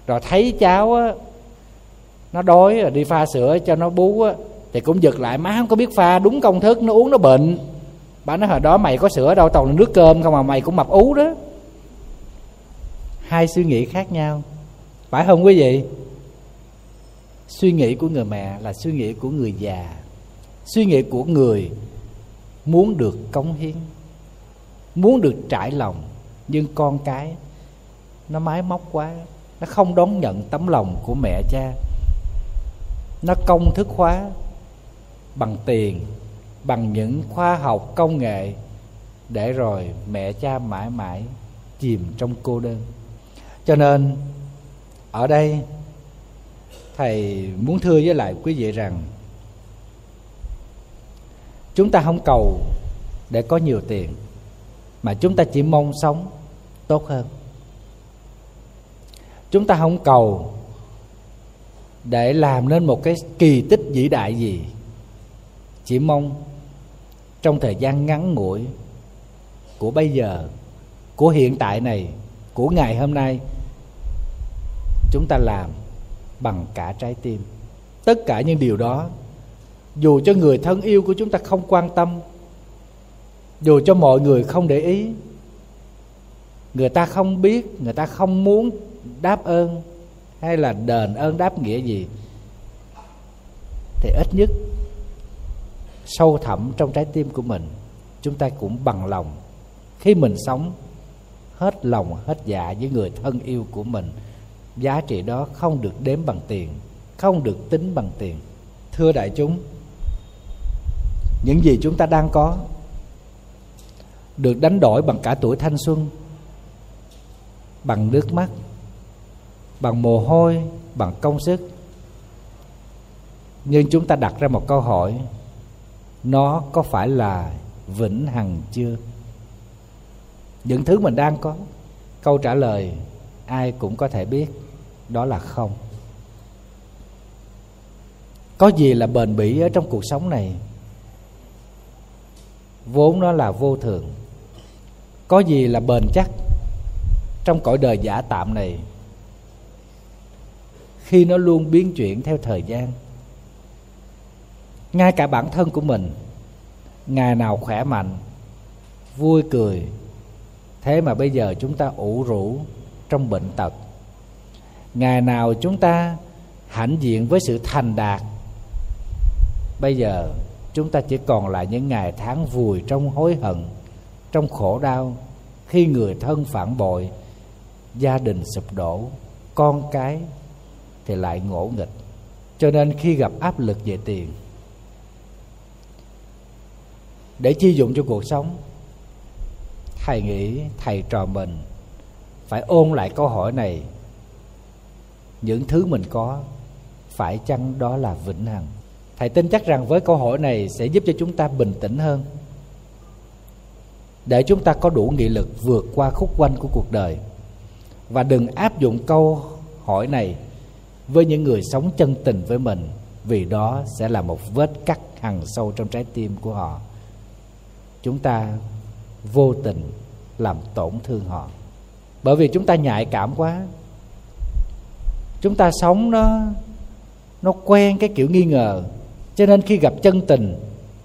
Rồi thấy cháu á nó đói rồi đi pha sữa cho nó bú á, thì cũng giật lại, má không có biết pha đúng công thức, nó uống nó bệnh. Bà nói, hồi đó mày có sữa đâu, toàn là nước cơm không mà mày cũng mập ú đó. Hai suy nghĩ khác nhau. Phải không quý vị? Suy nghĩ của người mẹ là suy nghĩ của người già. Suy nghĩ của người muốn được cống hiến, muốn được trải lòng. Nhưng con cái, nó máy móc quá, nó không đón nhận tấm lòng của mẹ cha nó công thức hóa bằng tiền, bằng những khoa học công nghệ để rồi mẹ cha mãi mãi chìm trong cô đơn. Cho nên, ở đây, thầy muốn thưa với lại quý vị rằng, chúng ta không cầu để có nhiều tiền, mà chúng ta chỉ mong sống tốt hơn. Chúng ta không cầu để làm nên một cái kỳ tích vĩ đại gì? Chỉ mong trong thời gian ngắn ngủi của bây giờ, của hiện tại này, của ngày hôm nay, chúng ta làm bằng cả trái tim. Tất cả những điều đó, dù cho người thân yêu của chúng ta không quan tâm, dù cho mọi người không để ý, người ta không biết, người ta không muốn đáp ơn hay là đền ơn đáp nghĩa gì? Thì ít nhất, sâu thẳm trong trái tim của mình, chúng ta cũng bằng lòng. Khi mình sống, hết lòng, hết dạ với người thân yêu của mình, giá trị đó không được đếm bằng tiền, không được tính bằng tiền. Thưa đại chúng, những gì chúng ta đang có được đánh đổi bằng cả tuổi thanh xuân, bằng nước mắt bằng mồ hôi, bằng công sức. Nhưng chúng ta đặt ra một câu hỏi, nó có phải là vĩnh hằng chưa? Những thứ mình đang có, câu trả lời ai cũng có thể biết, đó là không. Có gì là bền bỉ ở trong cuộc sống này? Vốn nó là vô thường. Có gì là bền chắc trong cõi đời giả tạm này? Khi nó luôn biến chuyển theo thời gian. Ngay cả bản thân của mình, ngày nào khỏe mạnh, vui cười, thế mà bây giờ chúng ta ủ rũ trong bệnh tật. Ngày nào chúng ta hãnh diện với sự thành đạt, bây giờ chúng ta chỉ còn lại những ngày tháng vùi trong hối hận, trong khổ đau, khi người thân phản bội, gia đình sụp đổ, con cái thì lại ngỗ nghịch. Cho nên khi gặp áp lực về tiền, để chi dụng cho cuộc sống, thầy nghĩ thầy trò mình phải ôn lại câu hỏi này. Những thứ mình có phải chăng đó là vĩnh hằng? Thầy tin chắc rằng với câu hỏi này sẽ giúp cho chúng ta bình tĩnh hơn, để chúng ta có đủ nghị lực vượt qua khúc quanh của cuộc đời. Và đừng áp dụng câu hỏi này với những người sống chân tình với mình, vì đó sẽ là một vết cắt hằn sâu trong trái tim của họ. Chúng ta vô tình làm tổn thương họ. Bởi vì chúng ta nhạy cảm quá. Chúng ta sống nó nó quen cái kiểu nghi ngờ. Cho nên khi gặp chân tình,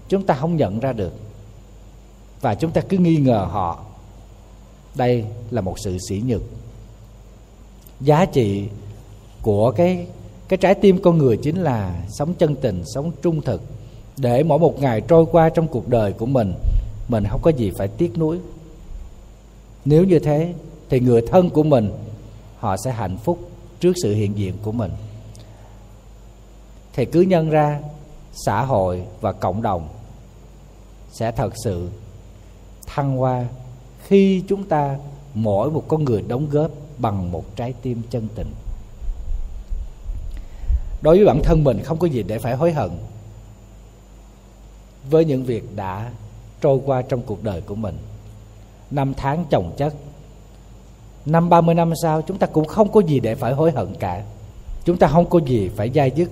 chúng ta không nhận ra được. Và chúng ta cứ nghi ngờ họ. Đây là một sự sỉ nhục. Giá trị của cái cái trái tim con người chính là sống chân tình, sống trung thực. Để mỗi một ngày trôi qua trong cuộc đời của mình mình không có gì phải tiếc nuối. Nếu như thế, thì người thân của mình, họ sẽ hạnh phúc trước sự hiện diện của mình. Thì cứ nhân ra, xã hội và cộng đồng sẽ thật sự thăng hoa khi chúng ta mỗi một con người đóng góp bằng một trái tim chân tình đối với bản thân mình không có gì để phải hối hận. Với những việc đã trôi qua trong cuộc đời của mình. Năm tháng chồng chất. Năm ba mươi năm sau, chúng ta cũng không có gì để phải hối hận cả. Chúng ta không có gì phải dai dứt.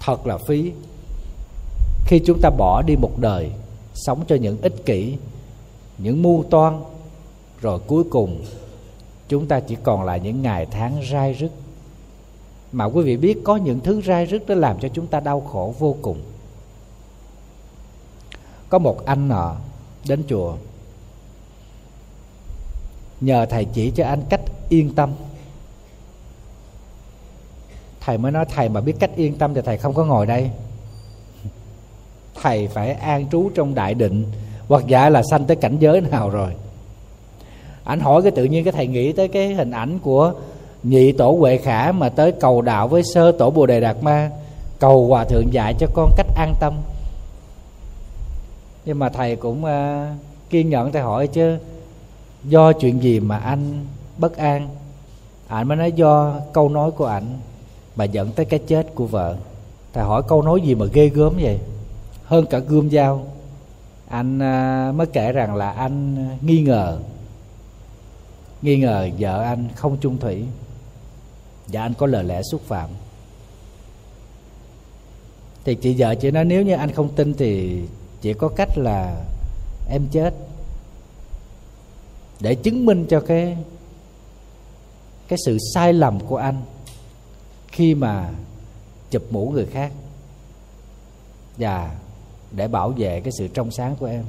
Thật là phí. Khi chúng ta bỏ đi một đời, sống cho những ích kỷ, những mưu toan, rồi cuối cùng, chúng ta chỉ còn lại những ngày tháng rai rứt mà quý vị biết có những thứ rai rứt đó làm cho chúng ta đau khổ vô cùng. Có một anh nọ đến chùa. Nhờ thầy chỉ cho anh cách yên tâm. Thầy mới nói, thầy mà biết cách yên tâm thì thầy không có ngồi đây. Thầy phải an trú trong đại định, hoặc giả là sanh tới cảnh giới nào rồi. Anh hỏi cái tự nhiên cái thầy nghĩ tới cái hình ảnh của nhị tổ huệ khả mà tới cầu đạo với sơ tổ bồ đề đạt ma cầu hòa thượng dạy cho con cách an tâm. Nhưng mà thầy cũng uh, kiên nhẫn thầy hỏi chứ do chuyện gì mà anh bất an? Anh mới nói do câu nói của ảnh mà dẫn tới cái chết của vợ. Thầy hỏi câu nói gì mà ghê gớm vậy? Hơn cả gươm dao. Anh uh, mới kể rằng là anh nghi ngờ. Nghi ngờ vợ anh không chung thủy và anh có lời lẽ xúc phạm. Thì chị vợ chị nói, nếu như anh không tin thì chỉ có cách là em chết. Để chứng minh cho cái cái sự sai lầm của anh khi mà chụp mũ người khác. Và để bảo vệ cái sự trong sáng của em.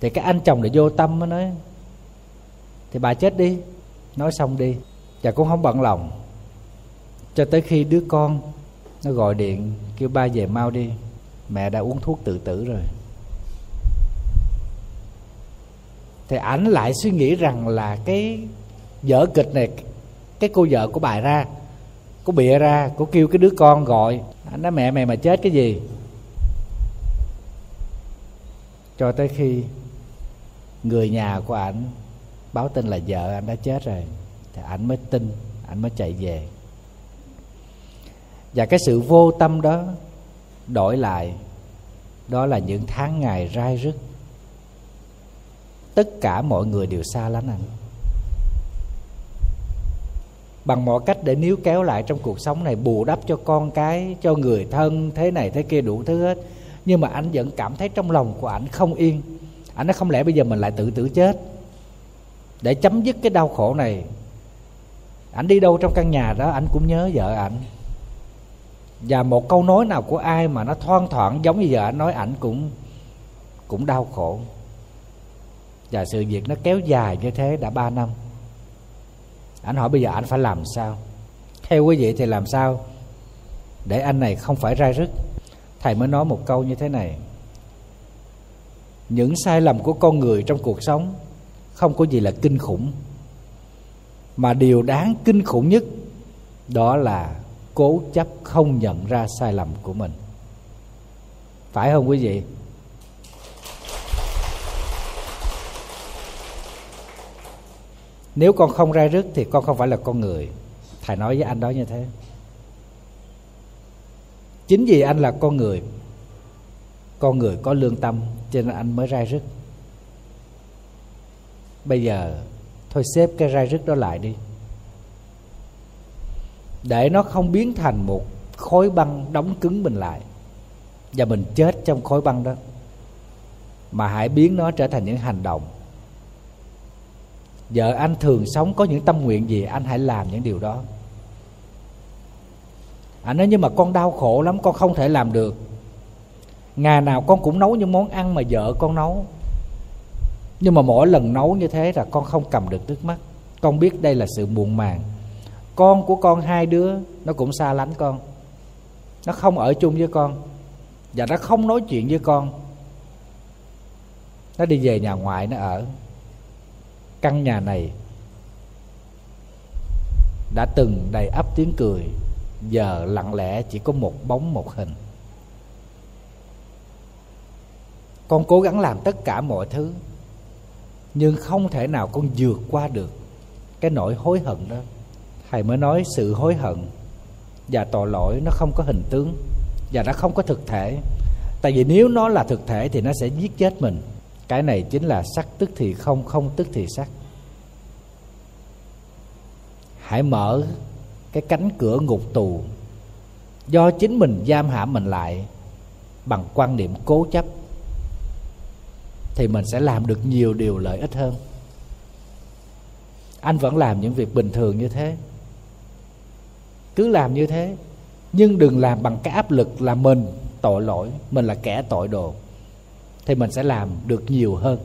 Thì cái anh chồng lại vô tâm mới nói, thì bà chết đi, nói xong đi và cũng không bận lòng. Cho tới khi đứa con nó gọi điện, kêu ba về mau đi. Mẹ đã uống thuốc tự tử rồi. Thì ảnh lại suy nghĩ rằng là cái vở kịch này, cái cô vợ của bà ra cô bịa ra cô kêu cái đứa con gọi. Anh nói, mẹ mày mà chết cái gì? Cho tới khi người nhà của ảnh báo tin là vợ anh đã chết rồi thì ảnh mới tin, ảnh mới chạy về. Và cái sự vô tâm đó đổi lại, đó là những tháng ngày rai rứt. Tất cả mọi người đều xa lánh anh bằng mọi cách để níu kéo lại trong cuộc sống này, bù đắp cho con cái, cho người thân, thế này thế kia đủ thứ hết. Nhưng mà anh vẫn cảm thấy trong lòng của anh không yên. Anh nói không lẽ bây giờ mình lại tự tử chết? Để chấm dứt cái đau khổ này anh đi đâu trong căn nhà đó anh cũng nhớ vợ ảnh. Và một câu nói nào của ai mà nó thoang thoảng giống như vợ anh nói, ảnh cũng cũng đau khổ. Và sự việc nó kéo dài như thế đã ba năm. Anh hỏi bây giờ anh phải làm sao? Theo quý vị thì làm sao để anh này không phải ra rứt? Thầy mới nói một câu như thế này. Những sai lầm của con người trong cuộc sống không có gì là kinh khủng mà điều đáng kinh khủng nhất đó là cố chấp không nhận ra sai lầm của mình. Phải không quý vị? Nếu con không ra rứt thì con không phải là con người. Thầy nói với anh đó như thế. Chính vì anh là con người con người có lương tâm cho nên anh mới ra rứt. Bây giờ thôi xếp cái rai rứt đó lại đi. Để nó không biến thành một khối băng đóng cứng mình lại. Và mình chết trong khối băng đó. Mà hãy biến nó trở thành những hành động. Vợ anh thường sống có những tâm nguyện gì, anh hãy làm những điều đó. Anh nói, nhưng mà con đau khổ lắm, con không thể làm được. Ngày nào con cũng nấu những món ăn mà vợ con nấu nhưng mà mỗi lần nấu như thế là con không cầm được nước mắt. Con biết đây là sự muộn màng. Con của con hai đứa, nó cũng xa lánh con. Nó không ở chung với con. Và nó không nói chuyện với con. Nó đi về nhà ngoại, nó ở. Căn nhà này đã từng đầy ắp tiếng cười. Giờ lặng lẽ chỉ có một bóng một hình. Con cố gắng làm tất cả mọi thứ nhưng không thể nào con vượt qua được cái nỗi hối hận đó. Thầy mới nói sự hối hận và tội lỗi nó không có hình tướng và nó không có thực thể. Tại vì nếu nó là thực thể thì nó sẽ giết chết mình. Cái này chính là sắc tức thì không không tức thì sắc. Hãy mở cái cánh cửa ngục tù do chính mình giam hãm mình lại bằng quan niệm cố chấp thì mình sẽ làm được nhiều điều lợi ích hơn. Anh vẫn làm những việc bình thường như thế. Cứ làm như thế. Nhưng đừng làm bằng cái áp lực là mình tội lỗi, mình là kẻ tội đồ, thì mình sẽ làm được nhiều hơn.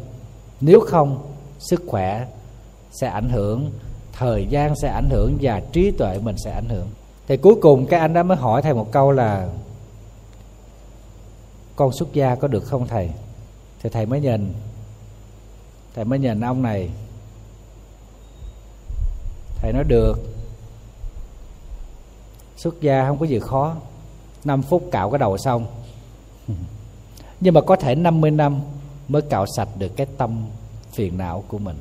Nếu không, sức khỏe sẽ ảnh hưởng, thời gian sẽ ảnh hưởng và trí tuệ mình sẽ ảnh hưởng. Thì cuối cùng cái anh đó mới hỏi thầy một câu là, con xuất gia có được không thầy? Thì thầy mới nhìn. Thầy mới nhìn ông này. Thầy nói, được. Xuất gia không có gì khó. 5 phút cạo cái đầu xong. Nhưng mà có thể 50 năm mới cạo sạch được cái tâm phiền não của mình.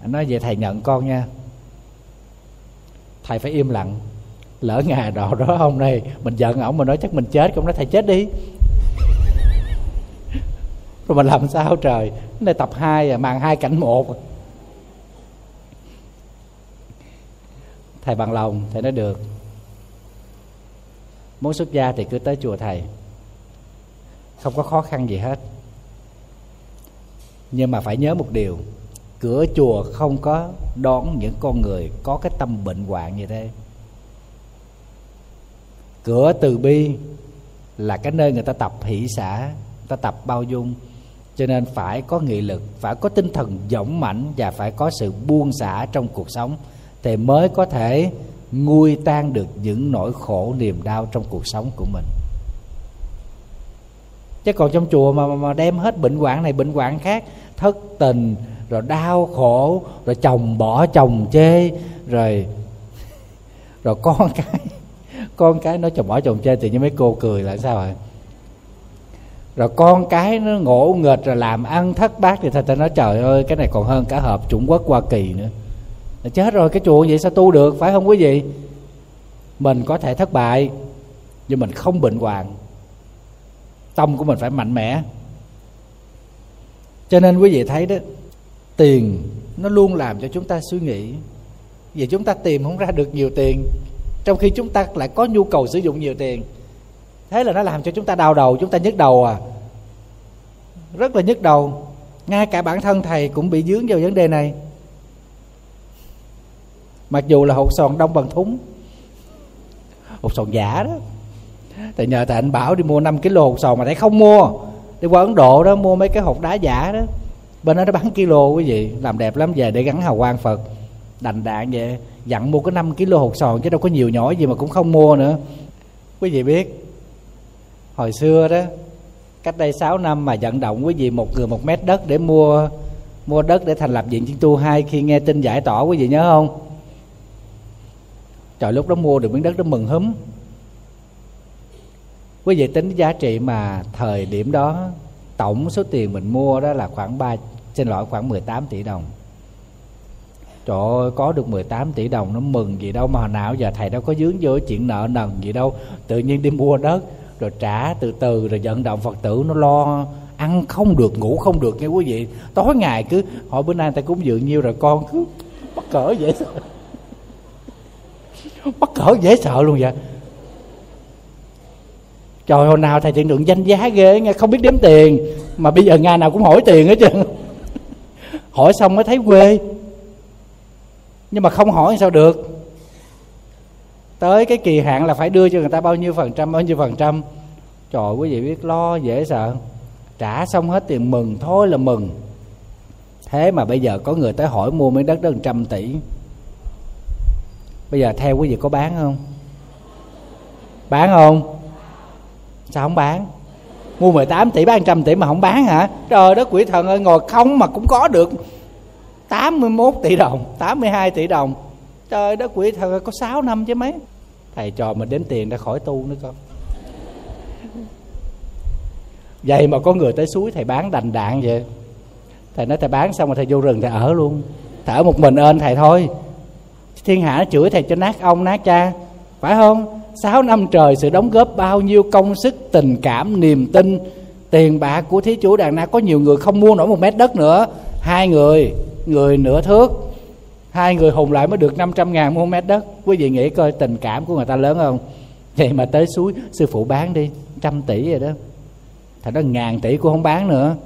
Anh nói, vậy thầy nhận con nha. Thầy phải im lặng. Lỡ ngày đó đó hôm nay mình giận ổng mà nói chắc mình chết, cũng nói, thầy chết đi rồi mình làm sao trời? Này tập 2 à màn hai cảnh một. Thầy bằng lòng, thầy nói được. Muốn xuất gia thì cứ tới chùa thầy. Không có khó khăn gì hết. Nhưng mà phải nhớ một điều, cửa chùa không có đón những con người có cái tâm bệnh hoạn như thế. Cửa từ bi là cái nơi người ta tập hỷ xã ta tập bao dung cho nên phải có nghị lực, phải có tinh thần dũng mãnh và phải có sự buông xả trong cuộc sống thì mới có thể nguôi tan được những nỗi khổ, niềm đau trong cuộc sống của mình. Chứ còn trong chùa mà mà đem hết bệnh hoạn này, bệnh hoạn khác, thất tình, rồi đau khổ, rồi chồng bỏ, chồng chê, rồi rồi con cái con cái nó chồng bỏ, chồng chê thì như mấy cô cười là sao rồi rồi con cái nó ngộ nghệch rồi làm ăn thất bát thì thầy ta nói, trời ơi, cái này còn hơn cả hợp Trung Quốc, Hoa Kỳ nữa. Chết rồi, cái chùa vậy sao tu được? Phải không quý vị? Mình có thể thất bại, nhưng mình không bệnh hoạn. Tâm của mình phải mạnh mẽ. Cho nên quý vị thấy đó, tiền nó luôn làm cho chúng ta suy nghĩ. Vì chúng ta tìm không ra được nhiều tiền, trong khi chúng ta lại có nhu cầu sử dụng nhiều tiền thế là nó làm cho chúng ta đau đầu, chúng ta nhức đầu à. Rất là nhức đầu. Ngay cả bản thân thầy cũng bị dướng vào vấn đề này. Mặc dù là hột sòn đông bằng thúng. Hột sòn giả đó. Tại nhờ thầy anh bảo đi mua 5 kg hột sòn mà thầy không mua. Đi qua ấn độ đó, mua mấy cái hột đá giả đó. Bên đó nó bán kilo quý vị, làm đẹp lắm, về để gắn hào quang phật. Đành đạn vậy dặn mua có 5 kg hột sòn chứ đâu có nhiều nhỏ gì mà cũng không mua nữa. Quý vị biết hồi xưa đó, cách đây 6 năm mà vận động quý vị một người một mét đất để mua mua đất để thành lập viện chiến tu hai, khi nghe tin giải tỏa quý vị nhớ không? Trời, lúc đó mua được miếng đất đó mừng húm. Quý vị tính giá trị mà thời điểm đó, tổng số tiền mình mua đó là khoảng ba, xin lỗi, khoảng 18 tỷ đồng. Trời ơi, có được 18 tỷ đồng nó mừng gì đâu, mà hồi nào giờ thầy đâu có dướng vô chuyện nợ nần gì đâu. Tự nhiên đi mua đất rồi trả từ từ, rồi vận động Phật tử. Nó lo, ăn không được, ngủ không được nha quý vị. Tối ngày cứ hỏi bữa nay ta cúng dường nhiêu rồi con cứ bắt cỡ dễ sợ. Bắt cỡ dễ sợ luôn vậy. Trời, hồi nào thầy thiện lượng danh giá ghê nghe, không biết đếm tiền. Mà bây giờ ngày nào cũng hỏi tiền hết trơn. Hỏi xong mới thấy quê. Nhưng mà không hỏi sao được tới cái kỳ hạn là phải đưa cho người ta bao nhiêu phần trăm, bao nhiêu phần trăm. Trời, quý vị biết lo, dễ sợ. Trả xong hết tiền mừng, thôi là mừng. Thế mà bây giờ có người tới hỏi mua miếng đất đó trăm tỷ. Bây giờ theo quý vị có bán không? Bán không? Sao không bán? Mua 18 tỷ, bán trăm tỷ mà không bán hả? Trời đất quỷ thần ơi, ngồi không mà cũng có được 81 tỷ đồng 82 tỷ đồng trời đất quỷ thật có 6 năm chứ mấy. Thầy trò mình đếm tiền đã khỏi tu nữa con. Vậy mà có người tới suối, thầy bán đành đạn vậy. Thầy nói, thầy bán xong rồi thầy vô rừng thầy ở luôn. Thầy ở một mình ơn thầy thôi. Thiên hạ nó chửi thầy cho nát ông, nát cha. Phải không? Sáu năm trời sự đóng góp bao nhiêu công sức, tình cảm, niềm tin, tiền bạc của thí chủ đàn na có nhiều người không mua nổi một mét đất nữa. Hai người người nửa thước hai người hùng lại mới được 500 ngàn mua mét đất. Quý vị nghĩ coi tình cảm của người ta lớn không? Vậy mà tới suối, sư phụ bán đi, trăm tỷ rồi đó. Thành đó, ngàn tỷ cũng không bán nữa.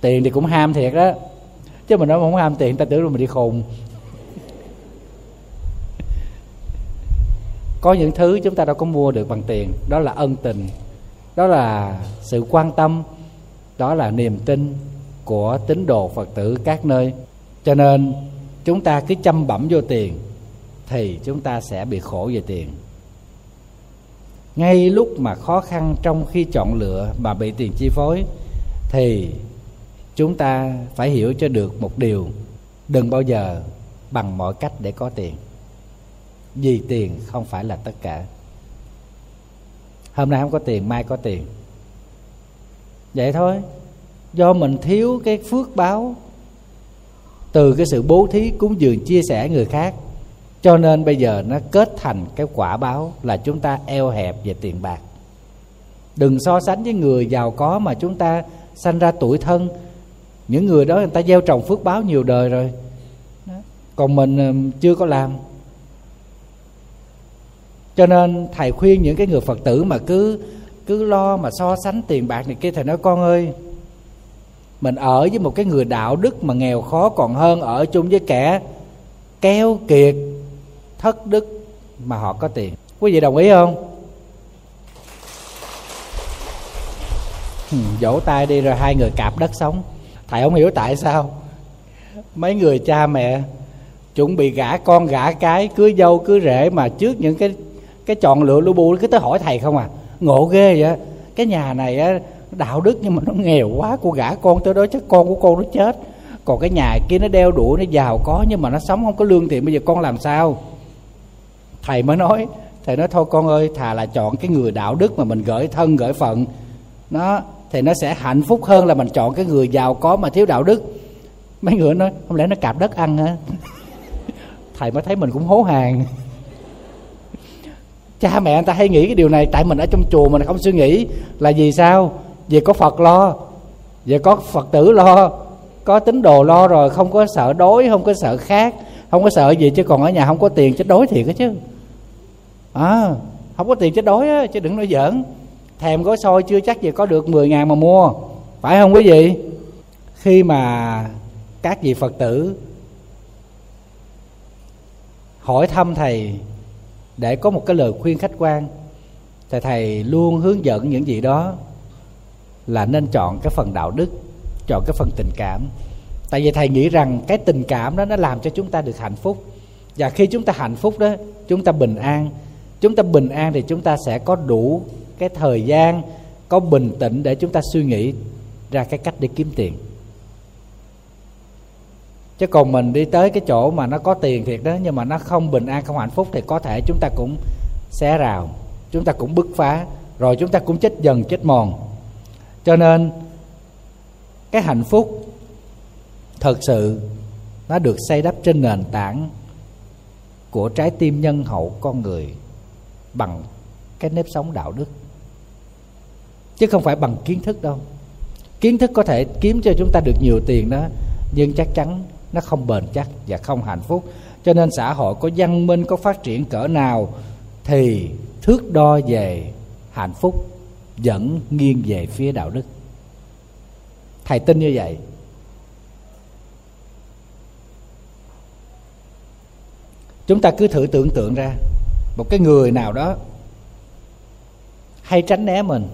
Tiền thì cũng ham thiệt đó. Chứ mình nói không ham tiền ta tưởng là mình đi khùng. Có những thứ chúng ta đâu có mua được bằng tiền. Đó là ân tình. Đó là sự quan tâm. Đó là niềm tin của tín đồ phật tử các nơi. Cho nên chúng ta cứ chăm bẩm vô tiền, thì chúng ta sẽ bị khổ về tiền. Ngay lúc mà khó khăn trong khi chọn lựa mà bị tiền chi phối, thì chúng ta phải hiểu cho được một điều, đừng bao giờ bằng mọi cách để có tiền. Vì tiền không phải là tất cả. Hôm nay không có tiền, mai có tiền. Vậy thôi. Do mình thiếu cái phước báo từ cái sự bố thí cúng dường chia sẻ người khác. Cho nên bây giờ nó kết thành cái quả báo là chúng ta eo hẹp về tiền bạc. Đừng so sánh với người giàu có mà chúng ta sanh ra tuổi thân. Những người đó người ta gieo trồng phước báo nhiều đời rồi. Còn mình chưa có làm. Cho nên thầy khuyên những cái người phật tử mà cứ cứ lo mà so sánh tiền bạc này kia, thầy nói, con ơi mình ở với một cái người đạo đức mà nghèo khó còn hơn ở chung với kẻ keo kiệt, thất đức mà họ có tiền. Quý vị đồng ý không? Vỗ tay đi rồi hai người cạp đất sống. Thầy không hiểu tại sao. Mấy người cha mẹ chuẩn bị gả con gả cái, cưới dâu, cưới rể mà trước những cái cái chọn lựa lu bu cứ tới hỏi thầy không à? Ngộ ghê vậy cái nhà này á đạo đức nhưng mà nó nghèo quá cô gả con tới đó chắc con của con nó chết. Còn cái nhà kia nó đeo đuổi nó giàu có nhưng mà nó sống không có lương thiện, bây giờ con làm sao? Thầy mới nói, thầy nói thôi con ơi, thà là chọn cái người đạo đức mà mình gửi thân, gửi phận. Nó thì nó sẽ hạnh phúc hơn là mình chọn cái người giàu có mà thiếu đạo đức. Mấy người nói, không lẽ nó cạp đất ăn hả? Thầy mới thấy mình cũng hố hàng. Cha mẹ người ta hay nghĩ cái điều này, tại mình ở trong chùa mình không suy nghĩ. Là vì sao? Vì có phật lo? Vì có phật tử lo? Có tín đồ lo rồi không có sợ đói không có sợ khác không có sợ gì chứ còn ở nhà không có tiền chết đói thiệt á chứ. À, không có tiền chết đói á chứ đừng nói giỡn. Thèm gói xôi chưa chắc gì có được 10 ngàn mà mua. Phải không quý vị? Khi mà các vị phật tử hỏi thăm thầy để có một cái lời khuyên khách quan thì thầy luôn hướng dẫn những gì đó là nên chọn cái phần đạo đức, chọn cái phần tình cảm. Tại vì thầy nghĩ rằng cái tình cảm đó nó làm cho chúng ta được hạnh phúc. Và khi chúng ta hạnh phúc đó, chúng ta bình an. Chúng ta bình an thì chúng ta sẽ có đủ cái thời gian, có bình tĩnh để chúng ta suy nghĩ ra cái cách để kiếm tiền. Chứ còn mình đi tới cái chỗ mà nó có tiền thiệt đó, nhưng mà nó không bình an, không hạnh phúc thì có thể chúng ta cũng xé rào, chúng ta cũng bứt phá, rồi chúng ta cũng chết dần, chết mòn cho nên, cái hạnh phúc thật sự nó được xây đắp trên nền tảng của trái tim nhân hậu con người bằng cái nếp sống đạo đức. Chứ không phải bằng kiến thức đâu. Kiến thức có thể kiếm cho chúng ta được nhiều tiền đó, nhưng chắc chắn nó không bền chắc và không hạnh phúc. Cho nên xã hội có văn minh, có phát triển cỡ nào thì thước đo về hạnh phúc vẫn nghiêng về phía đạo đức. Thầy tin như vậy. Chúng ta cứ thử tưởng tượng ra, một cái người nào đó hay tránh né mình,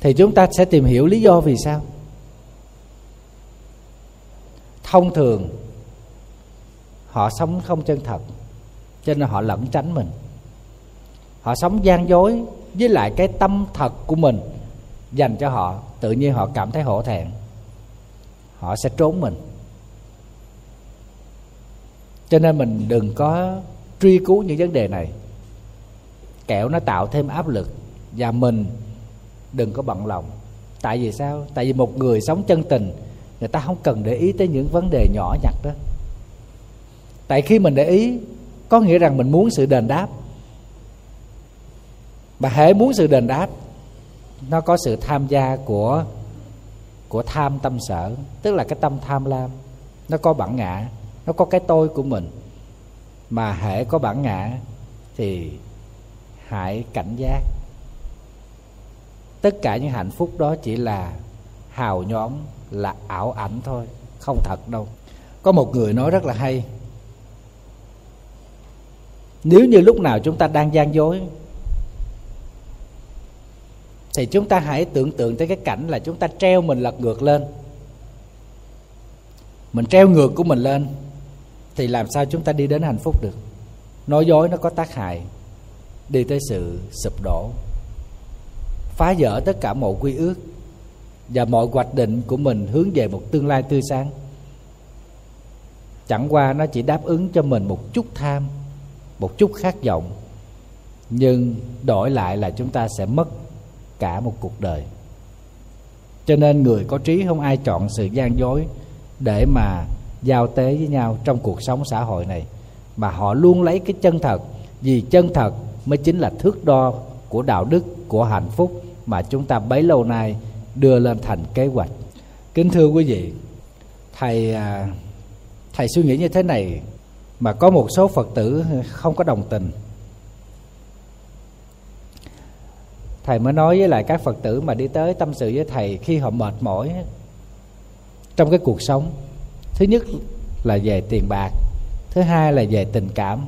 thì chúng ta sẽ tìm hiểu lý do vì sao. Thông thường, họ sống không chân thật cho nên họ lẩn tránh mình. Họ sống gian dối với lại cái tâm thật của mình, dành cho họ. Tự nhiên họ cảm thấy hổ thẹn. Họ sẽ trốn mình. Cho nên mình đừng có truy cứu những vấn đề này. Kẹo nó tạo thêm áp lực. Và mình đừng có bận lòng. Tại vì sao? Tại vì một người sống chân tình, người ta không cần để ý tới những vấn đề nhỏ nhặt đó. Tại khi mình để ý có nghĩa rằng mình muốn sự đền đáp. Mà hễ muốn sự đền đáp, nó có sự tham gia của của tham tâm sở, tức là cái tâm tham lam. Nó có bản ngã, nó có cái tôi của mình. Mà hễ có bản ngã thì hãy cảnh giác. Tất cả những hạnh phúc đó chỉ là hào nhóm là ảo ảnh thôi, không thật đâu. Có một người nói rất là hay nếu như lúc nào chúng ta đang gian dối, thì chúng ta hãy tưởng tượng tới cái cảnh là chúng ta treo mình lật ngược lên. Mình treo ngược của mình lên thì làm sao chúng ta đi đến hạnh phúc được? Nói dối nó có tác hại đi tới sự sụp đổ, phá vỡ tất cả mọi quy ước và mọi hoạch định của mình hướng về một tương lai tươi sáng. Chẳng qua nó chỉ đáp ứng cho mình một chút tham một chút khát vọng, nhưng đổi lại là chúng ta sẽ mất cả một cuộc đời. Cho nên người có trí không ai chọn sự gian dối để mà giao tế với nhau trong cuộc sống xã hội này, mà họ luôn lấy cái chân thật, vì chân thật mới chính là thước đo của đạo đức, của hạnh phúc mà chúng ta bấy lâu nay đưa lên thành kế hoạch. Kính thưa quý vị, thầy à, thầy suy nghĩ như thế này mà có một số phật tử không có đồng tình. Thầy mới nói với lại các phật tử mà đi tới tâm sự với thầy khi họ mệt mỏi trong cái cuộc sống. Thứ nhất là về tiền bạc, thứ hai là về tình cảm.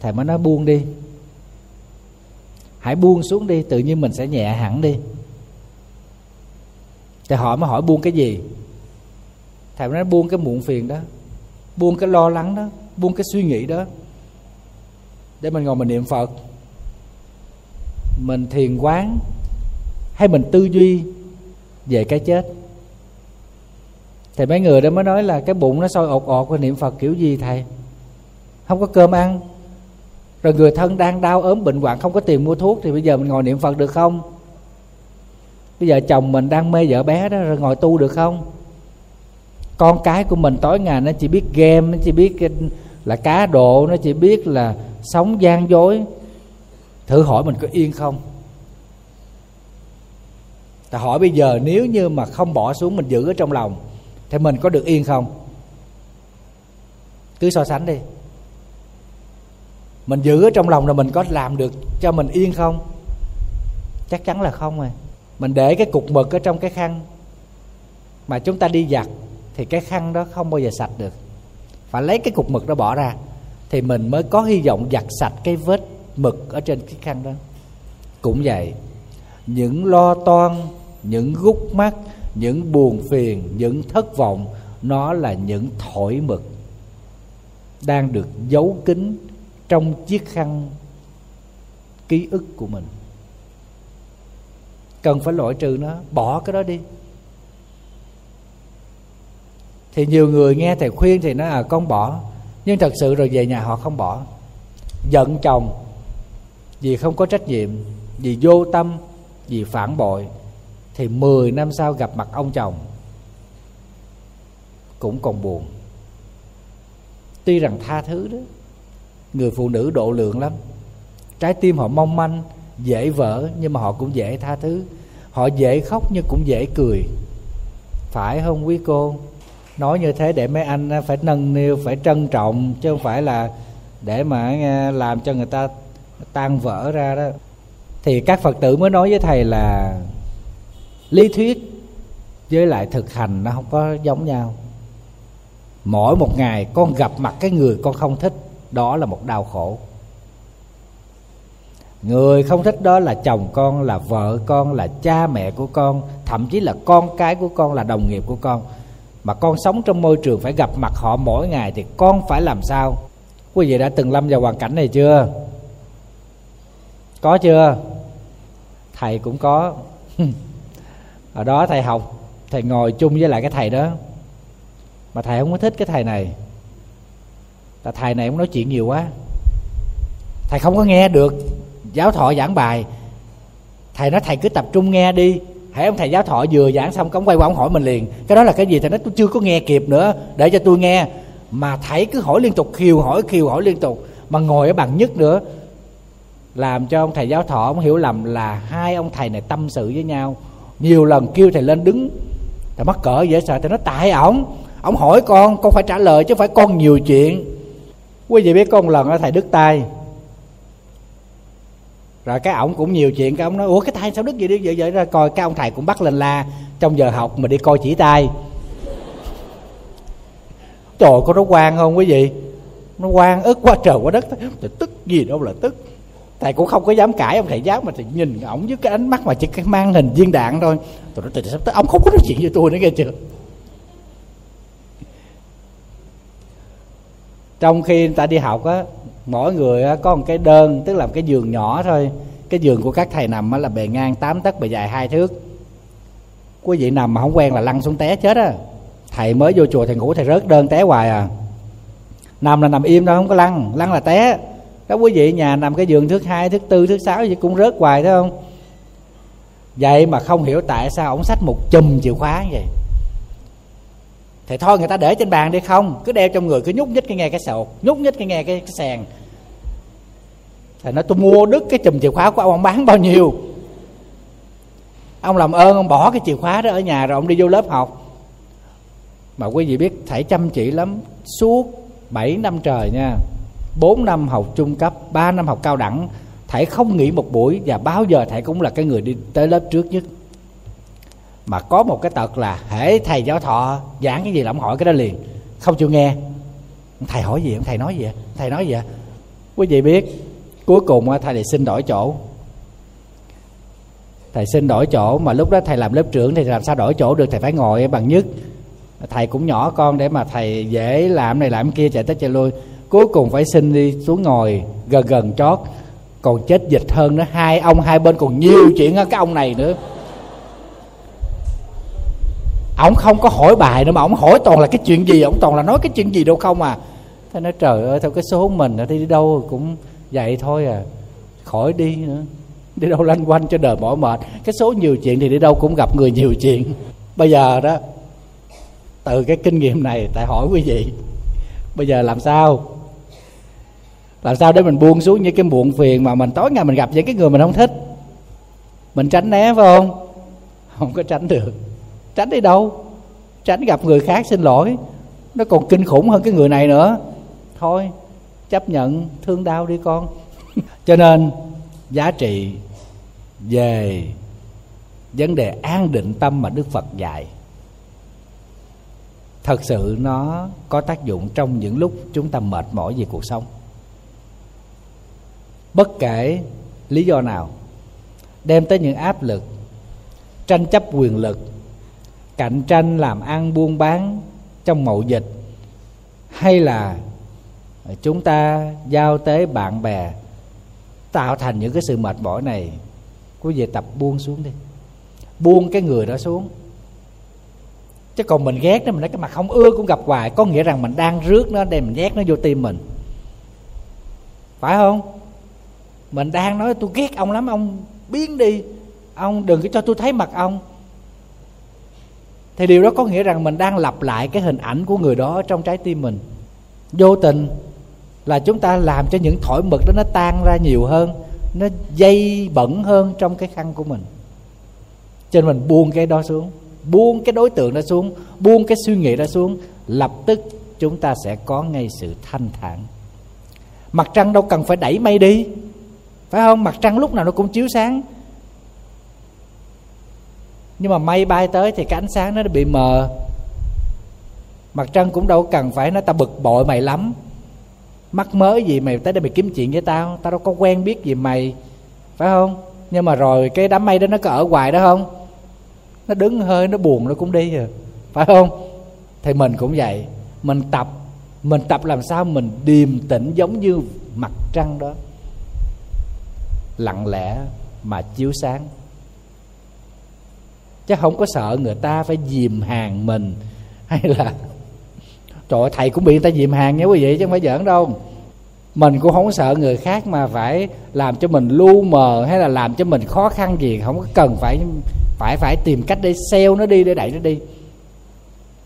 Thầy mới nói buông đi. Hãy buông xuống đi, tự nhiên mình sẽ nhẹ hẳn đi. Thì họ mới hỏi buông cái gì? Thầy mới nói buông cái muộn phiền đó buông cái lo lắng đó, buông cái suy nghĩ đó để mình ngồi mình niệm phật. Mình thiền quán hay mình tư duy về cái chết. Thì mấy người đó mới nói là cái bụng nó sôi ột ột và niệm phật kiểu gì thầy? Không có cơm ăn. Rồi người thân đang đau ốm bệnh hoạn không có tiền mua thuốc thì bây giờ mình ngồi niệm phật được không? Bây giờ chồng mình đang mê vợ bé đó, rồi ngồi tu được không? Con cái của mình tối ngày nó chỉ biết game, nó chỉ biết là cá độ, nó chỉ biết là sống gian dối. Thử hỏi mình có yên không? Ta hỏi bây giờ nếu như mà không bỏ xuống mình giữ ở trong lòng, thì mình có được yên không? Cứ so sánh đi. Mình giữ ở trong lòng là mình có làm được cho mình yên không? Chắc chắn là không rồi. Mình để cái cục mực ở trong cái khăn mà chúng ta đi giặt thì cái khăn đó không bao giờ sạch được. Phải lấy cái cục mực đó bỏ ra, thì mình mới có hy vọng giặt sạch cái vết mực ở trên cái khăn đó. Cũng vậy, những lo toan, những gút mắt, những buồn phiền, những thất vọng, nó là những thổi mực đang được giấu kín trong chiếc khăn ký ức của mình. Cần phải loại trừ nó, bỏ cái đó đi thì nhiều người nghe thầy khuyên thì nó là con bỏ. Nhưng thật sự rồi về nhà họ không bỏ. Giận chồng vì không có trách nhiệm, vì vô tâm, vì phản bội, thì 10 năm sau gặp mặt ông chồng cũng còn buồn. Tuy rằng tha thứ đó, người phụ nữ độ lượng lắm. Trái tim họ mong manh, dễ vỡ, nhưng mà họ cũng dễ tha thứ. Họ dễ khóc nhưng cũng dễ cười. Phải không quý cô? Nói như thế để mấy anh phải nâng niu, phải trân trọng, chứ không phải là để mà làm cho người ta tan vỡ ra đó. Thì các phật tử mới nói với thầy là lý thuyết với lại thực hành nó không có giống nhau. Mỗi một ngày con gặp mặt cái người con không thích, đó là một đau khổ. Người không thích đó là chồng con, là vợ con, là cha mẹ của con, thậm chí là con cái của con, là đồng nghiệp của con mà con sống trong môi trường phải gặp mặt họ mỗi ngày thì con phải làm sao? Quý vị đã từng lâm vào hoàn cảnh này chưa? Có chưa? Thầy cũng có. Ở đó thầy học, thầy ngồi chung với lại cái thầy đó. Mà thầy không có thích cái thầy này. Là thầy này cũng nói chuyện nhiều quá. Thầy không có nghe được. Giáo thọ giảng bài. Thầy nói thầy cứ tập trung nghe đi hãy ông thầy giáo thọ vừa giảng xong cống quay qua ông hỏi mình liền. Cái đó là cái gì? Thầy nói, tôi chưa có nghe kịp nữa, để cho tôi nghe. Mà thầy cứ hỏi liên tục, khiều hỏi khiều hỏi liên tục. Mà ngồi ở bàn nhất nữa, làm cho ông thầy giáo thọ ông hiểu lầm là hai ông thầy này tâm sự với nhau. Nhiều lần kêu thầy lên đứng, thầy mắc cỡ dễ sợ. Thầy nói, tại ổng ổng hỏi con con phải trả lời chứ phải con nhiều chuyện. Quý vị biết có một lần ở thầy đứt tay rồi cái ổng cũng nhiều chuyện, cái ổng nói, ủa, cái tay sao đứt gì đi vậy vậy? Ra coi, cái ông thầy cũng bắt lên la, trong giờ học mà đi coi chỉ tay. Trời, có nó quan không quý vị? Nó quan ức quá, trời quá đất. Thì tức gì đâu là tức. Thầy cũng không có dám cãi, ông thầy giáo mà thầy nhìn ổng với cái ánh mắt mà chỉ cái mang hình viên đạn thôi. Tôi nói từ sắp tới ông không có nói chuyện với tôi nữa nghe chưa? Trong khi người ta đi học á mỗi người có một cái đơn, tức là một cái giường nhỏ thôi. Cái giường của các thầy nằm là bề ngang 8 tấc, bề dài hai thước. Quý vị nằm mà không quen là lăn xuống té chết á. Thầy mới vô chùa, thầy ngủ, thầy rớt đơn té hoài à. Nằm là nằm im đâu không có lăn lăn là té. Các quý vị nhà nằm cái giường thứ hai thứ tư thứ sáu gì cũng rớt hoài, thấy không? Vậy mà không hiểu tại sao ổng sách một chùm chìa khóa như vậy thì thôi người ta để trên bàn đi không. Cứ đeo trong người cứ nhúc nhích cái nghe cái sầu nhúc nhích cái nghe cái, cái sàn. Thầy nói tôi mua đứt cái chùm chìa khóa của ông ông bán bao nhiêu? Ông làm ơn ông bỏ cái chìa khóa đó ở nhà rồi ông đi vô lớp học. Mà quý vị biết thầy chăm chỉ lắm. Suốt 7 năm trời nha 4 năm học trung cấp 3 năm học cao đẳng thầy không nghỉ một buổi và bao giờ thầy cũng là cái người đi tới lớp trước nhất mà có một cái tật là hễ thầy giáo thọ giảng cái gì là ông hỏi cái đó liền. Không chịu nghe. Thầy hỏi gì thầy nói gì thầy nói gì quý vị biết, cuối cùng thầy lại xin đổi chỗ. Thầy xin đổi chỗ mà lúc đó thầy làm lớp trưởng thì làm sao đổi chỗ được? Thầy phải ngồi bằng nhất. Thầy cũng nhỏ con để mà thầy dễ làm này làm kia, chạy tới chạy lui. Cuối cùng phải xin đi xuống ngồi, gần gần chót còn chết dịch hơn nữa. Hai ông hai bên còn nhiều chuyện hơn cái ông này nữa ổng không có hỏi bài nữa mà ổng hỏi toàn là cái chuyện gì? Ổng toàn là nói cái chuyện gì đâu không à? Thế nói, trời ơi, theo cái số mình thì đi đâu cũng vậy thôi à. Khỏi đi nữa. Đi đâu lanh quanh cho đời mỏi mệt. Cái số nhiều chuyện thì đi đâu cũng gặp người nhiều chuyện. Bây giờ đó, từ cái kinh nghiệm này, tại hỏi quý vị, bây giờ làm sao? Làm sao để mình buông xuống những cái muộn phiền mà mình tối ngày mình gặp những cái người mình không thích? Mình tránh né, phải không? Không có tránh được tránh đi đâu? Tránh gặp người khác xin lỗi. Nó còn kinh khủng hơn cái người này nữa. Thôi, chấp nhận thương đau đi con. Cho nên, giá trị về vấn đề an định tâm mà đức phật dạy, thật sự nó có tác dụng trong những lúc chúng ta mệt mỏi về cuộc sống. Bất kể lý do nào, đem tới những áp lực, tranh chấp quyền lực cạnh tranh, làm ăn, buôn bán trong mậu dịch. Hay là chúng ta giao tế bạn bè tạo thành những cái sự mệt mỏi này? Quý vị tập buông xuống đi. Buông cái người đó xuống. Chứ còn mình ghét nó, mình nói cái mặt không ưa cũng gặp hoài. Có nghĩa rằng mình đang rước nó để mình ghét nó vô tim mình. Phải không? Mình đang nói tôi ghét ông lắm, ông biến đi. Ông đừng có cho tôi thấy mặt ông thì điều đó có nghĩa rằng mình đang lặp lại cái hình ảnh của người đó trong trái tim mình. Vô tình là chúng ta làm cho những thổi mực đó nó tan ra nhiều hơn, nó dây bẩn hơn trong cái khăn của mình. Cho nên mình buông cái đó xuống, buông cái đối tượng đó xuống, buông cái suy nghĩ đó xuống, lập tức chúng ta sẽ có ngay sự thanh thản. Mặt trăng đâu cần phải đẩy mây đi, phải không? Mặt trăng lúc nào nó cũng chiếu sáng nhưng mà mây bay tới thì cái ánh sáng nó bị mờ. Mặt trăng cũng đâu cần phải nó ta bực bội mày lắm. Mắc mới gì mày tới đây mày kiếm chuyện với tao? Tao đâu có quen biết gì mày. Phải không? Nhưng mà rồi cái đám mây đó nó có ở hoài đó không? Nó đứng hơi, nó buồn, nó cũng đi rồi phải không? Thì mình cũng vậy. Mình tập. Mình tập làm sao mình điềm tĩnh giống như mặt trăng đó. Lặng lẽ mà chiếu sáng chứ không có sợ người ta phải dìm hàng mình hay là trời ơi, thầy cũng bị người ta dìm hàng nha quý vị chứ không phải giỡn đâu. Mình cũng không sợ người khác mà phải làm cho mình lu mờ hay là làm cho mình khó khăn gì không có cần phải phải phải tìm cách để xeo nó đi để đẩy nó đi.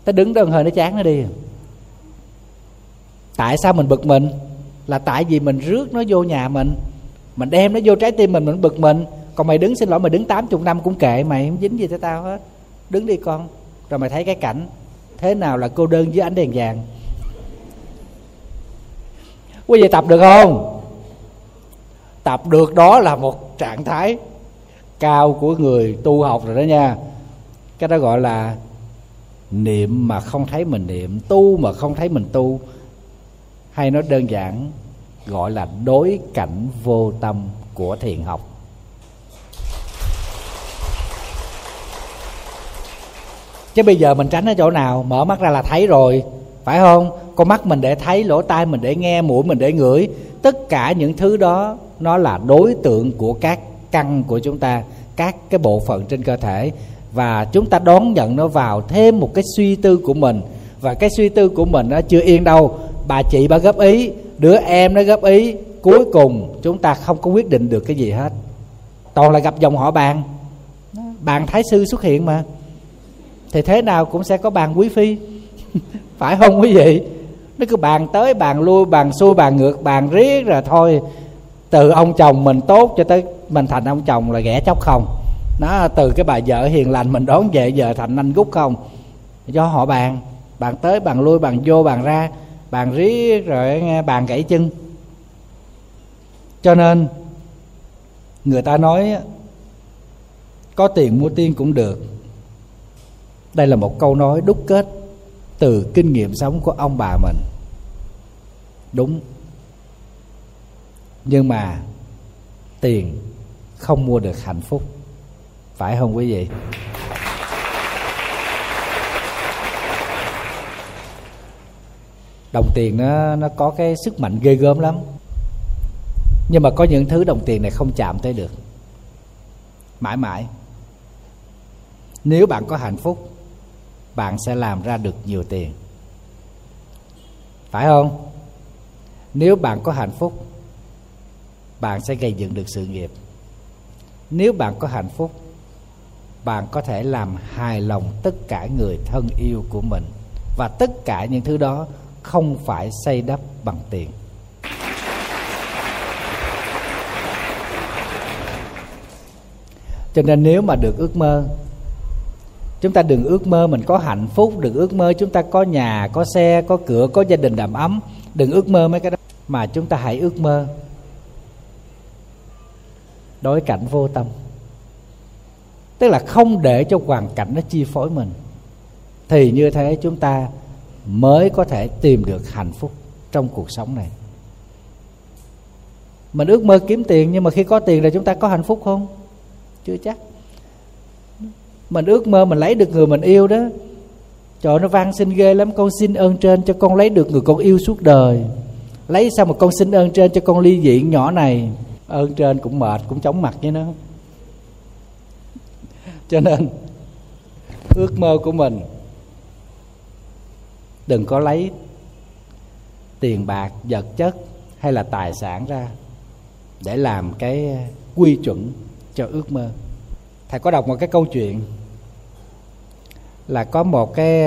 Nó đứng đơn hơi nó chán nó đi. Tại sao mình bực mình? Là tại vì mình rước nó vô nhà mình. Mình đem nó vô trái tim mình mình bực mình còn mày đứng xin lỗi, mày đứng tám chục năm cũng kệ mày, không dính gì tới tao hết. Đứng đi con. Rồi mày thấy cái cảnh, thế nào là cô đơn dưới ánh đèn vàng? Quý vị tập được không? Tập được đó là một trạng thái cao của người tu học rồi đó nha. Cái đó gọi là niệm mà không thấy mình niệm, tu mà không thấy mình tu. Hay nói đơn giản, gọi là đối cảnh vô tâm của thiền học. Chứ bây giờ mình tránh ở chỗ nào? Mở mắt ra là thấy rồi. Phải không? Con mắt mình để thấy, lỗ tai mình để nghe, mũi mình để ngửi. Tất cả những thứ đó, nó là đối tượng của các căn của chúng ta, các cái bộ phận trên cơ thể. Và chúng ta đón nhận nó vào thêm một cái suy tư của mình. Và cái suy tư của mình nó chưa yên đâu. Bà chị bà góp ý, đứa em nó góp ý. Cuối cùng, chúng ta không có quyết định được cái gì hết. Toàn là gặp dòng họ bàn bàn thái sư xuất hiện mà thì thế nào cũng sẽ có bàn quý phi. Phải không quý vị? Nó cứ bàn tới, bàn lui, bàn xuôi, bàn ngược, bàn riết rồi thôi. Từ ông chồng mình tốt cho tới mình thành ông chồng là ghẻ chóc không. Nó từ cái bà vợ hiền lành mình đón về giờ thành anh gút không. Do họ bàn. Bàn tới, bàn lui, bàn vô, bàn ra, bàn riết rồi nghe bàn gãy chân. Cho nên, người ta nói có tiền mua tiên cũng được đây là một câu nói đúc kết từ kinh nghiệm sống của ông bà mình. Đúng. Nhưng mà tiền không mua được hạnh phúc. Phải không quý vị? Đồng tiền nó nó có cái sức mạnh ghê gớm lắm. Nhưng mà có những thứ đồng tiền này không chạm tới được. Mãi mãi. Nếu bạn có hạnh phúc bạn sẽ làm ra được nhiều tiền. Phải không? Nếu bạn có hạnh phúc, bạn sẽ gây dựng được sự nghiệp. Nếu bạn có hạnh phúc, bạn có thể làm hài lòng tất cả người thân yêu của mình. Và tất cả những thứ đó không phải xây đắp bằng tiền. Cho nên nếu mà được ước mơ chúng ta đừng ước mơ mình có hạnh phúc, đừng ước mơ chúng ta có nhà, có xe, có cửa, có gia đình đầm ấm. Đừng ước mơ mấy cái đó, mà chúng ta hãy ước mơ đối cảnh vô tâm. Tức là không để cho hoàn cảnh nó chi phối mình. Thì như thế chúng ta mới có thể tìm được hạnh phúc trong cuộc sống này. Mình ước mơ kiếm tiền, nhưng mà khi có tiền là chúng ta có hạnh phúc không? Chưa chắc mình ước mơ mình lấy được người mình yêu đó. Trời, nó van xin ghê lắm. Con xin ơn trên cho con lấy được người con yêu suốt đời. Lấy sao mà con xin ơn trên cho con ly diện nhỏ này? Ơn trên cũng mệt, cũng chóng mặt với nó. Cho nên, ước mơ của mình, đừng có lấy tiền bạc, vật chất hay là tài sản ra để làm cái quy chuẩn cho ước mơ. Thầy có đọc một cái câu chuyện là có một cái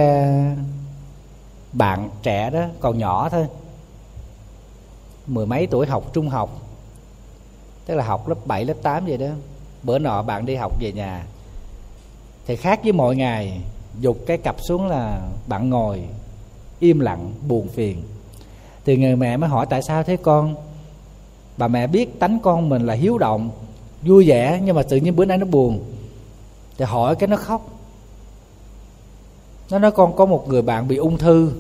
bạn trẻ đó còn nhỏ thôi mười mấy tuổi học trung học tức là học lớp 7, lớp 8 vậy đó. Bữa nọ bạn đi học về nhà thì khác với mọi ngày dục cái cặp xuống là bạn ngồi im lặng buồn phiền. Thì người mẹ mới hỏi tại sao thế con? Bà mẹ biết tánh con mình là hiếu động vui vẻ nhưng mà tự nhiên bữa nay nó buồn. Thì hỏi cái nó khóc nó nói con có một người bạn bị ung thư.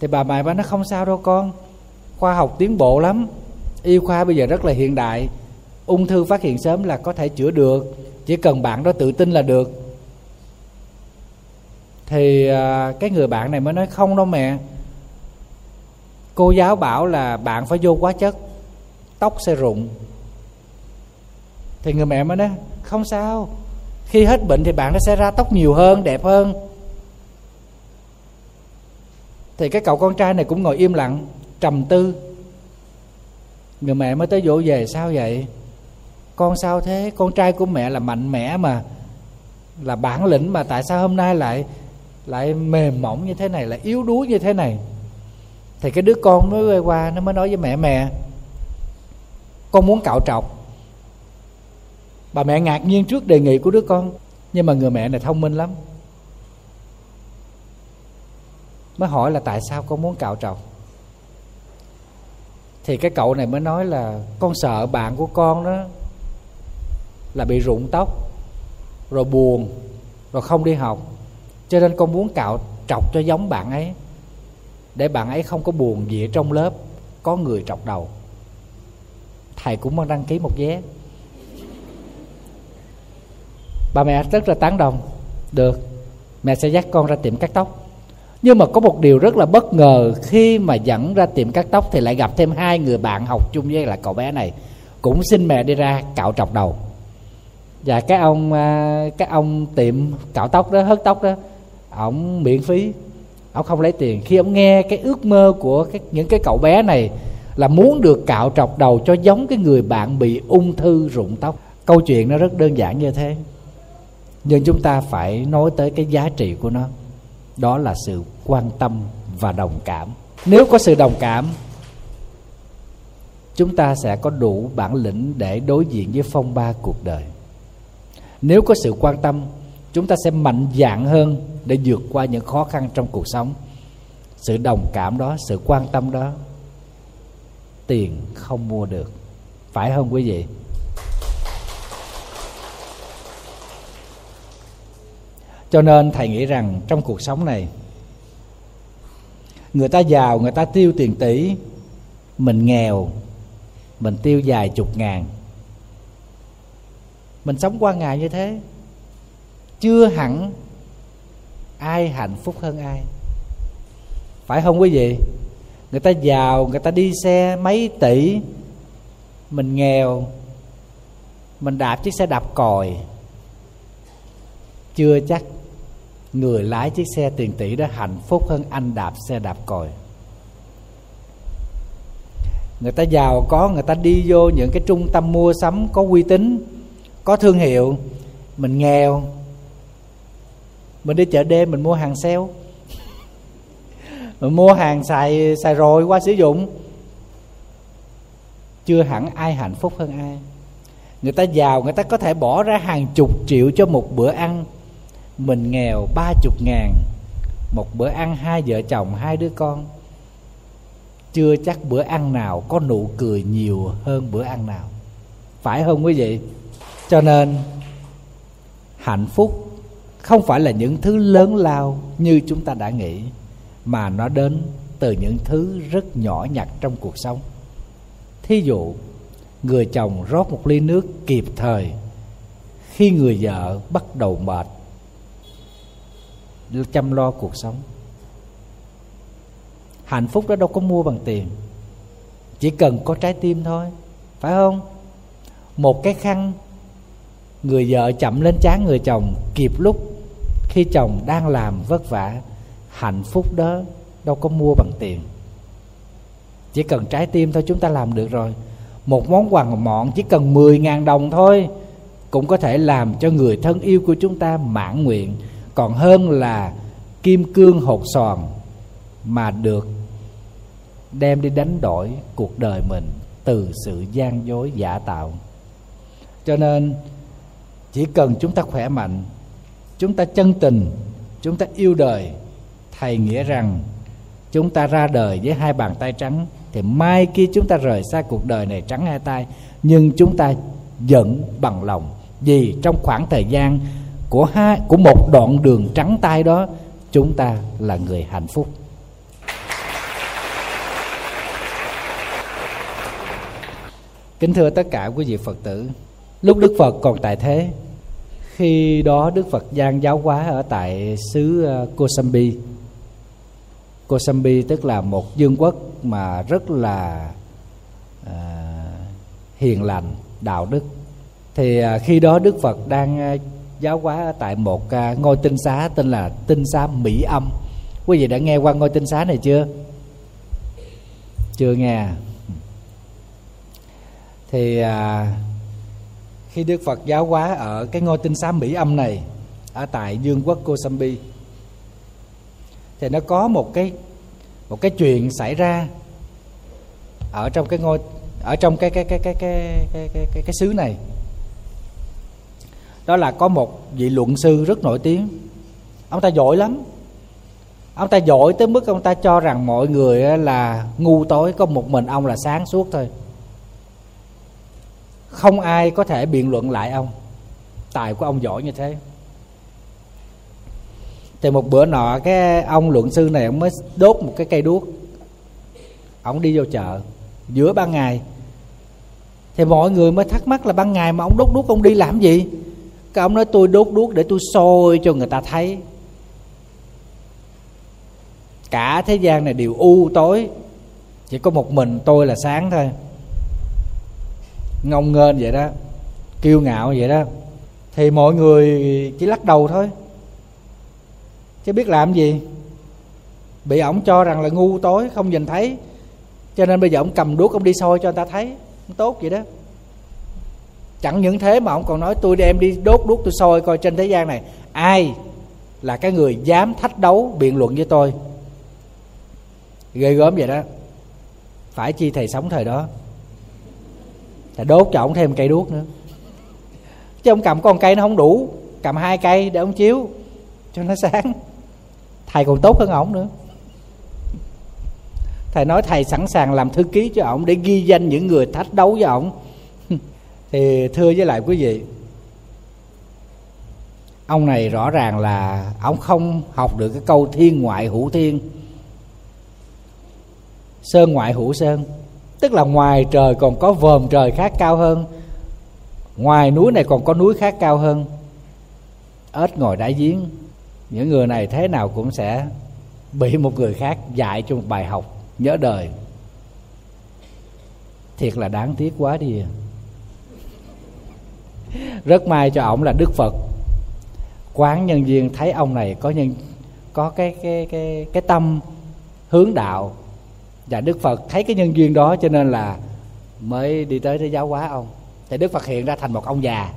Thì bà mẹ bà nó không sao đâu con khoa học tiến bộ lắm. Y khoa bây giờ rất là hiện đại. Ung thư phát hiện sớm là có thể chữa được chỉ cần bạn đó tự tin là được. Thì à, cái người bạn này mới nói không đâu mẹ. Cô giáo bảo là bạn phải vô quá chất tóc sẽ rụng. Thì người mẹ mới nói không sao khi hết bệnh thì bạn nó sẽ ra tóc nhiều hơn, đẹp hơn. Thì cái cậu con trai này cũng ngồi im lặng, trầm tư. Người mẹ mới tới dỗ về, sao vậy? Con sao thế? Con trai của mẹ là mạnh mẽ mà, là bản lĩnh mà, tại sao hôm nay lại lại mềm mỏng như thế này, lại yếu đuối như thế này? Thì cái đứa con mới quay qua, nó mới nói với mẹ mẹ, con muốn cạo trọc bà mẹ ngạc nhiên trước đề nghị của đứa con, nhưng mà người mẹ này thông minh lắm. Mới hỏi là tại sao con muốn cạo trọc thì cái cậu này mới nói là con sợ bạn của con đó là bị rụng tóc, rồi buồn, rồi không đi học. Cho nên con muốn cạo trọc cho giống bạn ấy, để bạn ấy không có buồn gì ở trong lớp, có người trọc đầu. Thầy cũng muốn đăng ký một vé bà mẹ rất là tán đồng. Được mẹ sẽ dắt con ra tiệm cắt tóc. Nhưng mà có một điều rất là bất ngờ khi mà dẫn ra tiệm cắt tóc thì lại gặp thêm hai người bạn học chung với là cậu bé này. Cũng xin mẹ đi ra cạo trọc đầu. Và cái ông à, cái ông tiệm cạo tóc đó hớt tóc đó ổng miễn phí. Ổng không lấy tiền. Khi ông nghe cái ước mơ của cái, những cái cậu bé này là muốn được cạo trọc đầu cho giống cái người bạn bị ung thư rụng tóc. Câu chuyện nó rất đơn giản như thế nhưng chúng ta phải nói tới cái giá trị của nó. Đó là sự quan tâm và đồng cảm. Nếu có sự đồng cảm, chúng ta sẽ có đủ bản lĩnh để đối diện với phong ba cuộc đời. Nếu có sự quan tâm, chúng ta sẽ mạnh dạn hơn để vượt qua những khó khăn trong cuộc sống. Sự đồng cảm đó, sự quan tâm đó, tiền không mua được. Phải không quý vị? Cho nên thầy nghĩ rằng trong cuộc sống này, người ta giàu, người ta tiêu tiền tỷ, mình nghèo, mình tiêu vài chục ngàn. Mình sống qua ngày như thế, chưa hẳn ai hạnh phúc hơn ai. Phải không quý vị? Người ta giàu, người ta đi xe mấy tỷ, mình nghèo, mình đạp chiếc xe đạp còi. Chưa chắc người lái chiếc xe tiền tỷ đó hạnh phúc hơn anh đạp xe đạp còi. Người ta giàu có, người ta đi vô những cái trung tâm mua sắm có uy tín, có thương hiệu, mình nghèo, mình đi chợ đêm mình mua hàng sale mình mua hàng xài xài rồi qua sử dụng. Chưa hẳn ai hạnh phúc hơn ai. Người ta giàu, người ta có thể bỏ ra hàng chục triệu cho một bữa ăn mình nghèo ba chục ngàn. Một bữa ăn hai vợ chồng, hai đứa con. Chưa chắc bữa ăn nào có nụ cười nhiều hơn bữa ăn nào. Phải không quý vị? Cho nên, hạnh phúc không phải là những thứ lớn lao như chúng ta đã nghĩ, mà nó đến từ những thứ rất nhỏ nhặt trong cuộc sống. Thí dụ, người chồng rót một ly nước kịp thời khi người vợ bắt đầu mệt chăm lo cuộc sống. Hạnh phúc đó đâu có mua bằng tiền, chỉ cần có trái tim thôi, phải không? Một cái khăn, người vợ chậm lên trán người chồng, kịp lúc khi chồng đang làm vất vả, hạnh phúc đó đâu có mua bằng tiền. Chỉ cần trái tim thôi, chúng ta làm được rồi. Một món quà mọn chỉ cần 10.000 đồng thôi, cũng có thể làm cho người thân yêu của chúng ta mãn nguyện còn hơn là kim cương hột sòn mà được đem đi đánh đổi cuộc đời mình từ sự gian dối giả tạo. Cho nên, chỉ cần chúng ta khỏe mạnh, chúng ta chân tình, chúng ta yêu đời, thầy nghĩa rằng chúng ta ra đời với hai bàn tay trắng, thì mai kia chúng ta rời xa cuộc đời này trắng hai tay, nhưng chúng ta vẫn bằng lòng. Vì trong khoảng thời gian của hai của một đoạn đường trắng tay đó chúng ta là người hạnh phúc. Kính thưa tất cả quý vị phật tử lúc đức phật còn tại thế khi đó đức phật giang giáo hóa ở tại xứ ờ, kosambi. Kosambi tức là một vương quốc mà rất là à, hiền lành đạo đức. Thì à, khi đó đức phật đang à, giáo hóa ở tại một à, ngôi tinh xá tên là tinh xá mỹ âm. Quý vị đã nghe qua ngôi tinh xá này chưa? Chưa nghe à? thì à, khi Đức Phật giáo hóa ở cái ngôi tinh xá Mỹ Âm này ở tại Dương quốc Kosambi thì nó có một cái một cái chuyện xảy ra ở trong cái ngôi ở trong cái cái cái cái cái cái cái, cái, cái xứ này đó là có một vị luận sư rất nổi tiếng. Ông ta giỏi lắm. Ông ta giỏi tới mức ông ta cho rằng mọi người là ngu tối, có một mình ông là sáng suốt thôi. Không ai có thể biện luận lại ông. Tài của ông giỏi như thế. Thì một bữa nọ, cái ông luận sư này ông mới đốt một cái cây đuốc. Ông đi vô chợ, giữa ban ngày. Thì mọi người mới thắc mắc là ban ngày mà ông đốt đuốc, ông đi làm gì? Cái ông nói tôi đốt đuốc để tôi soi cho người ta thấy. Cả thế gian này đều u tối. Chỉ có một mình tôi là sáng thôi. Ngông nghênh vậy đó, kiêu ngạo vậy đó. Thì mọi người chỉ lắc đầu thôi. Chứ biết làm gì? Bị ổng cho rằng là ngu tối, không nhìn thấy. Cho nên bây giờ ổng cầm đuốc ông đi soi cho người ta thấy. Tốt vậy đó chẳng những thế mà ông còn nói, tôi đem đi đốt, đuốc tôi soi coi trên thế gian này, ai là cái người dám thách đấu biện luận với tôi? Ghê gớm vậy đó. Phải chi thầy sống thời đó. Thầy đốt cho ông thêm cây đuốc nữa. Chứ ông cầm con cây nó không đủ, cầm hai cây để ông chiếu cho nó sáng. Thầy còn tốt hơn ổng nữa. Thầy nói thầy sẵn sàng làm thư ký cho ổng để ghi danh những người thách đấu với ổng thì thưa với lại quý vị, ông này rõ ràng là ông không học được cái câu thiên ngoại hữu thiên. Sơn ngoại hữu sơn, tức là ngoài trời còn có vòm trời khác cao hơn, ngoài núi này còn có núi khác cao hơn. Ếch ngồi đáy giếng, những người này thế nào cũng sẽ bị một người khác dạy cho một bài học nhớ đời. Thiệt là đáng tiếc quá đi à rất may cho ổng là đức phật. Quán nhân viên thấy ông này có nhân, có cái cái cái cái tâm hướng đạo và đức phật thấy cái nhân duyên đó cho nên là mới đi tới thế giáo hóa ông. Thì đức phật hiện ra thành một ông già,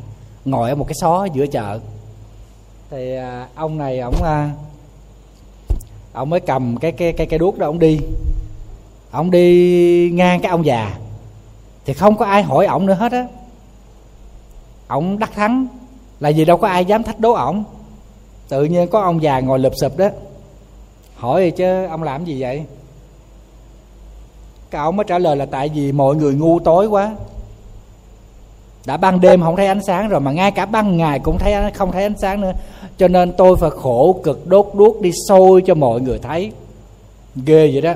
ngồi ở một cái xó giữa chợ. Thì à, ông này ông ông à, mới cầm cái cái cái cái đuốc đó ông đi. Ông đi ngang cái ông già. Thì không có ai hỏi ổng nữa hết á ổng đắc thắng. Là vì đâu có ai dám thách đố ổng. Tự nhiên có ông già ngồi lụp sụp đó. Hỏi gì chứ, ông làm gì vậy? Cái ông mới trả lời là tại vì mọi người ngu tối quá. Đã ban đêm không thấy ánh sáng rồi mà ngay cả ban ngày cũng thấy không thấy ánh sáng nữa. Cho nên tôi phải khổ cực đốt đuốc đi sôi cho mọi người thấy. Ghê vậy đó.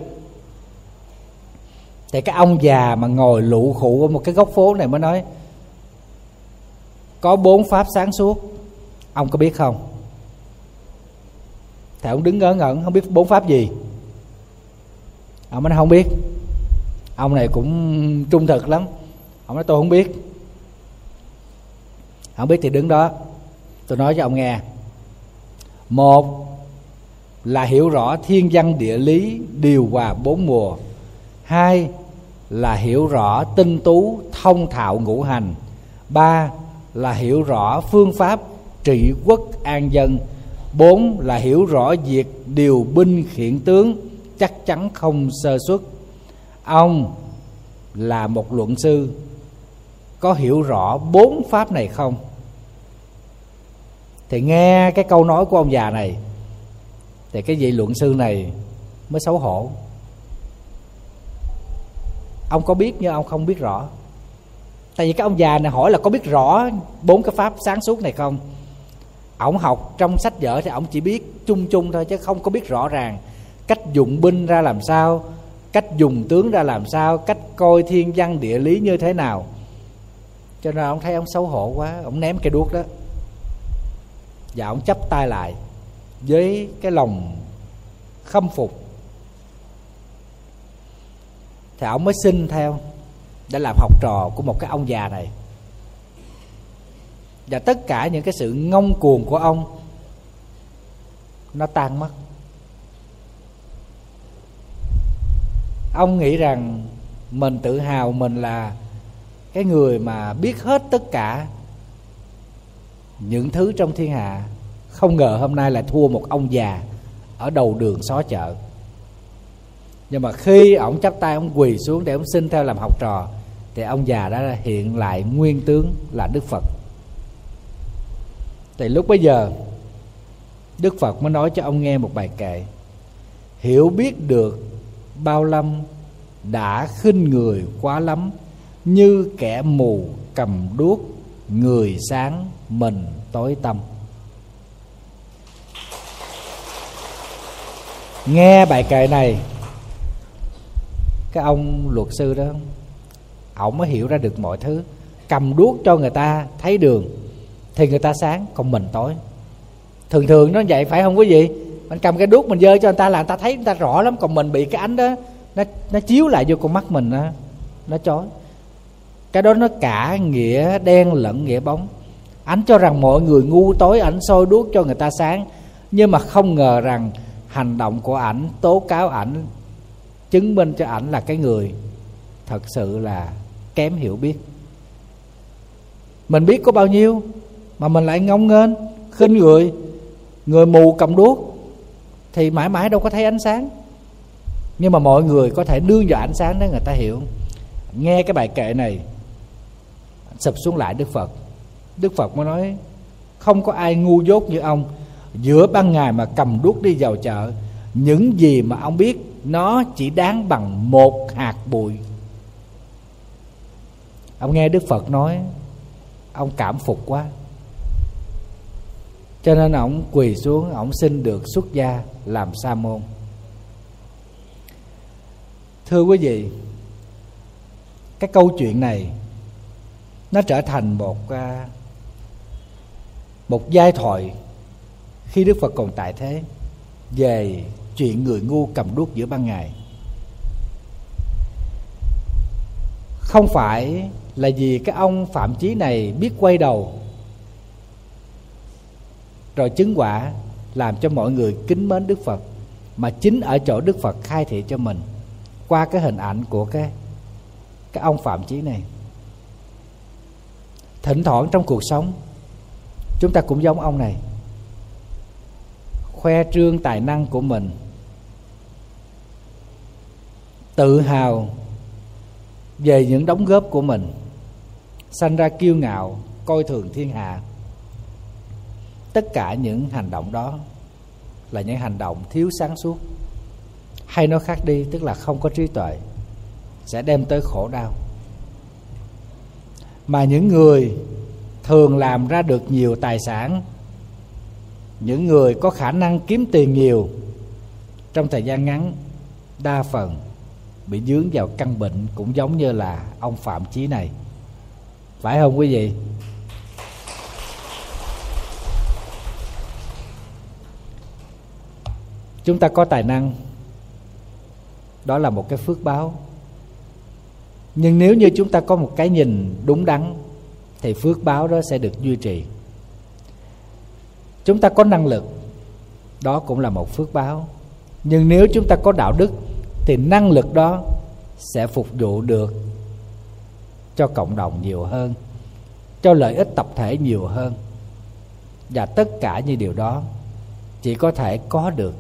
Thì cái ông già mà ngồi lụ khụ ở một cái góc phố này mới nói có bốn pháp sáng suốt. Ông có biết không? Thì ông đứng ngớ ngẩn, không biết bốn pháp gì. Ông nói không biết. Ông này cũng trung thực lắm. Ông nói tôi không biết. Không biết thì đứng đó. Tôi nói cho ông nghe. Một là hiểu rõ thiên văn địa lý, điều hòa bốn mùa. Hai là hiểu rõ tinh tú, thông thạo ngũ hành. Ba là hiểu rõ phương pháp trị quốc an dân. Bốn là hiểu rõ việc điều binh khiển tướng chắc chắn không sơ xuất. Ông là một luận sư. Có hiểu rõ bốn pháp này không? Thì nghe cái câu nói của ông già này, thì cái vị luận sư này mới xấu hổ. Ông có biết nhưng ông không biết rõ tại vì cái ông già này hỏi là có biết rõ bốn cái pháp sáng suốt này không? Ổng học trong sách vở thì ổng chỉ biết chung chung thôi chứ không có biết rõ ràng. Cách dụng binh ra làm sao, cách dùng tướng ra làm sao, cách coi thiên văn địa lý như thế nào. Cho nên ông thấy ông xấu hổ quá ông ném cây đuốc đó. Và ông chấp tay lại với cái lòng khâm phục. Thì ông mới xin theo đã làm học trò của một cái ông già này. Và tất cả những cái sự ngông cuồng của ông, nó tan mất. Ông nghĩ rằng mình tự hào mình là cái người mà biết hết tất cả những thứ trong thiên hạ. Không ngờ hôm nay lại thua một ông già ở đầu đường xó chợ. Nhưng mà khi ông chắp tay ông quỳ xuống để ông xin theo làm học trò thì ông già đã hiện lại nguyên tướng là đức phật. Thì lúc bấy giờ, đức phật mới nói cho ông nghe một bài kệ. Hiểu biết được bao lâm đã khinh người quá lắm, như kẻ mù cầm đuốc, người sáng mình tối tâm nghe bài kệ này, cái ông luật sư đó ổng mới hiểu ra được mọi thứ. Cầm đuốc cho người ta thấy đường thì người ta sáng còn mình tối. Thường thường nó vậy phải không quý vị? Mình cầm cái đuốc mình dơ cho người ta là người ta thấy người ta rõ lắm còn mình bị cái ánh đó nó nó chiếu lại vô con mắt mình đó, nó chói. Cái đó nó cả nghĩa đen lẫn nghĩa bóng. Ảnh cho rằng mọi người ngu tối ảnh soi đuốc cho người ta sáng nhưng mà không ngờ rằng hành động của ảnh tố cáo ảnh chứng minh cho ảnh là cái người thật sự là kém hiểu biết. Mình biết có bao nhiêu, mà mình lại ngông nghênh, khinh người người mù cầm đuốc, thì mãi mãi đâu có thấy ánh sáng. Nhưng mà mọi người có thể đưa vào ánh sáng để người ta hiểu. Nghe cái bài kệ này, sụp xuống lại đức phật. Đức phật mới nói, không có ai ngu dốt như ông. Giữa ban ngày mà cầm đuốc đi vào chợ, những gì mà ông biết, nó chỉ đáng bằng một hạt bụi ông nghe đức phật nói, ông cảm phục quá. Cho nên ông quỳ xuống ông xin được xuất gia làm sa môn. Thưa quý vị, cái câu chuyện này, nó trở thành một à, một giai thoại khi đức phật còn tại thế về chuyện người ngu cầm đuốc giữa ban ngày. Không phải là vì cái ông phạm chí này biết quay đầu. Rồi chứng quả làm cho mọi người kính mến đức phật, mà chính ở chỗ đức phật khai thị cho mình qua cái hình ảnh của cái cái ông phạm chí này. Thỉnh thoảng trong cuộc sống, chúng ta cũng giống ông này. Khoe trương tài năng của mình, tự hào về những đóng góp của mình, sanh ra kiêu ngạo, coi thường thiên hạ. Tất cả những hành động đó là những hành động thiếu sáng suốt. Hay nó khác đi, tức là không có trí tuệ, sẽ đem tới khổ đau. Mà những người thường làm ra được nhiều tài sản, những người có khả năng kiếm tiền nhiều, trong thời gian ngắn, đa phần bị dướng vào căn bệnh cũng giống như là ông phạm chí này. Phải không quý vị? Chúng ta có tài năng. Đó là một cái phước báo. Nhưng nếu như chúng ta có một cái nhìn đúng đắn, thì phước báo đó sẽ được duy trì. Chúng ta có năng lực, đó cũng là một phước báo. Nhưng nếu chúng ta có đạo đức thì năng lực đó sẽ phục vụ được cho cộng đồng nhiều hơn, cho lợi ích tập thể nhiều hơn. Và tất cả những điều đó chỉ có thể có được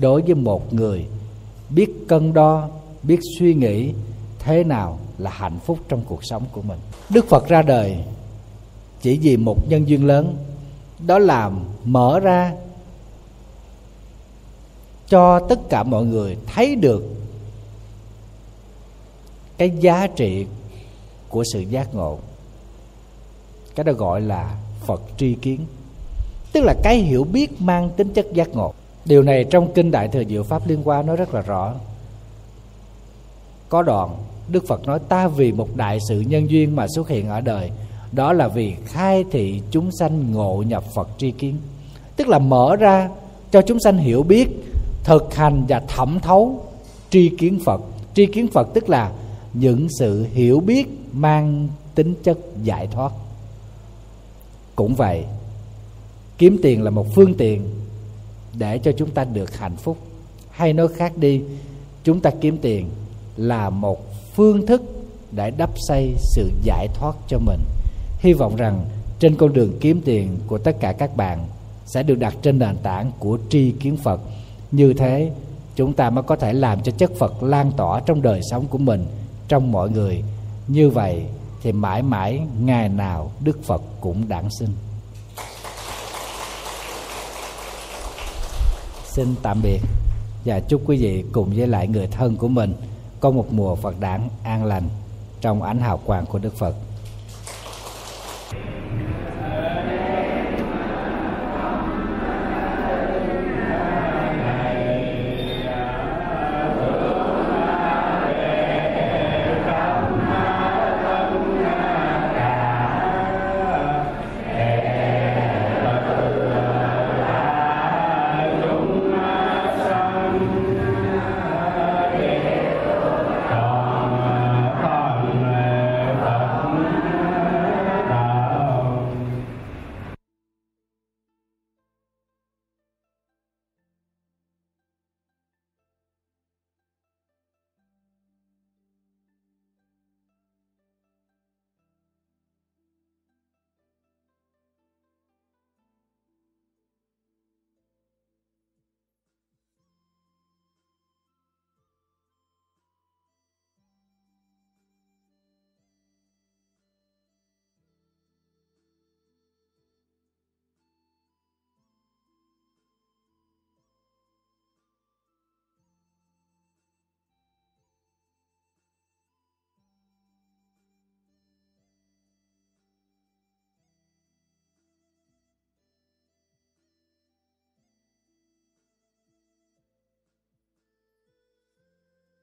đối với một người biết cân đo, biết suy nghĩ thế nào là hạnh phúc trong cuộc sống của mình. Đức phật ra đời chỉ vì một nhân duyên lớn, đó là mở ra cho tất cả mọi người thấy được cái giá trị của sự giác ngộ. Cái đó gọi là phật tri kiến. Tức là cái hiểu biết mang tính chất giác ngộ. Điều này trong kinh đại thừa diệu pháp liên quan nói rất là rõ. Có đoạn đức phật nói, ta vì một đại sự nhân duyên mà xuất hiện ở đời, đó là vì khai thị chúng sanh ngộ nhập phật tri kiến. Tức là mở ra cho chúng sanh hiểu biết, thực hành và thẩm thấu tri kiến phật. Tri kiến phật tức là những sự hiểu biết mang tính chất giải thoát. Cũng vậy, kiếm tiền là một phương tiện để cho chúng ta được hạnh phúc. Hay nói khác đi, chúng ta kiếm tiền là một phương thức để đắp xây sự giải thoát cho mình. Hy vọng rằng trên con đường kiếm tiền của tất cả các bạn sẽ được đặt trên nền tảng của tri kiến phật. Như thế, chúng ta mới có thể làm cho chất phật lan tỏa trong đời sống của mình trong mọi người. Như vậy thì mãi mãi ngày nào đức phật cũng đản sinh. Xin tạm biệt và chúc quý vị cùng với lại người thân của mình có một mùa Phật đản an lành trong ánh hào quang của Đức Phật.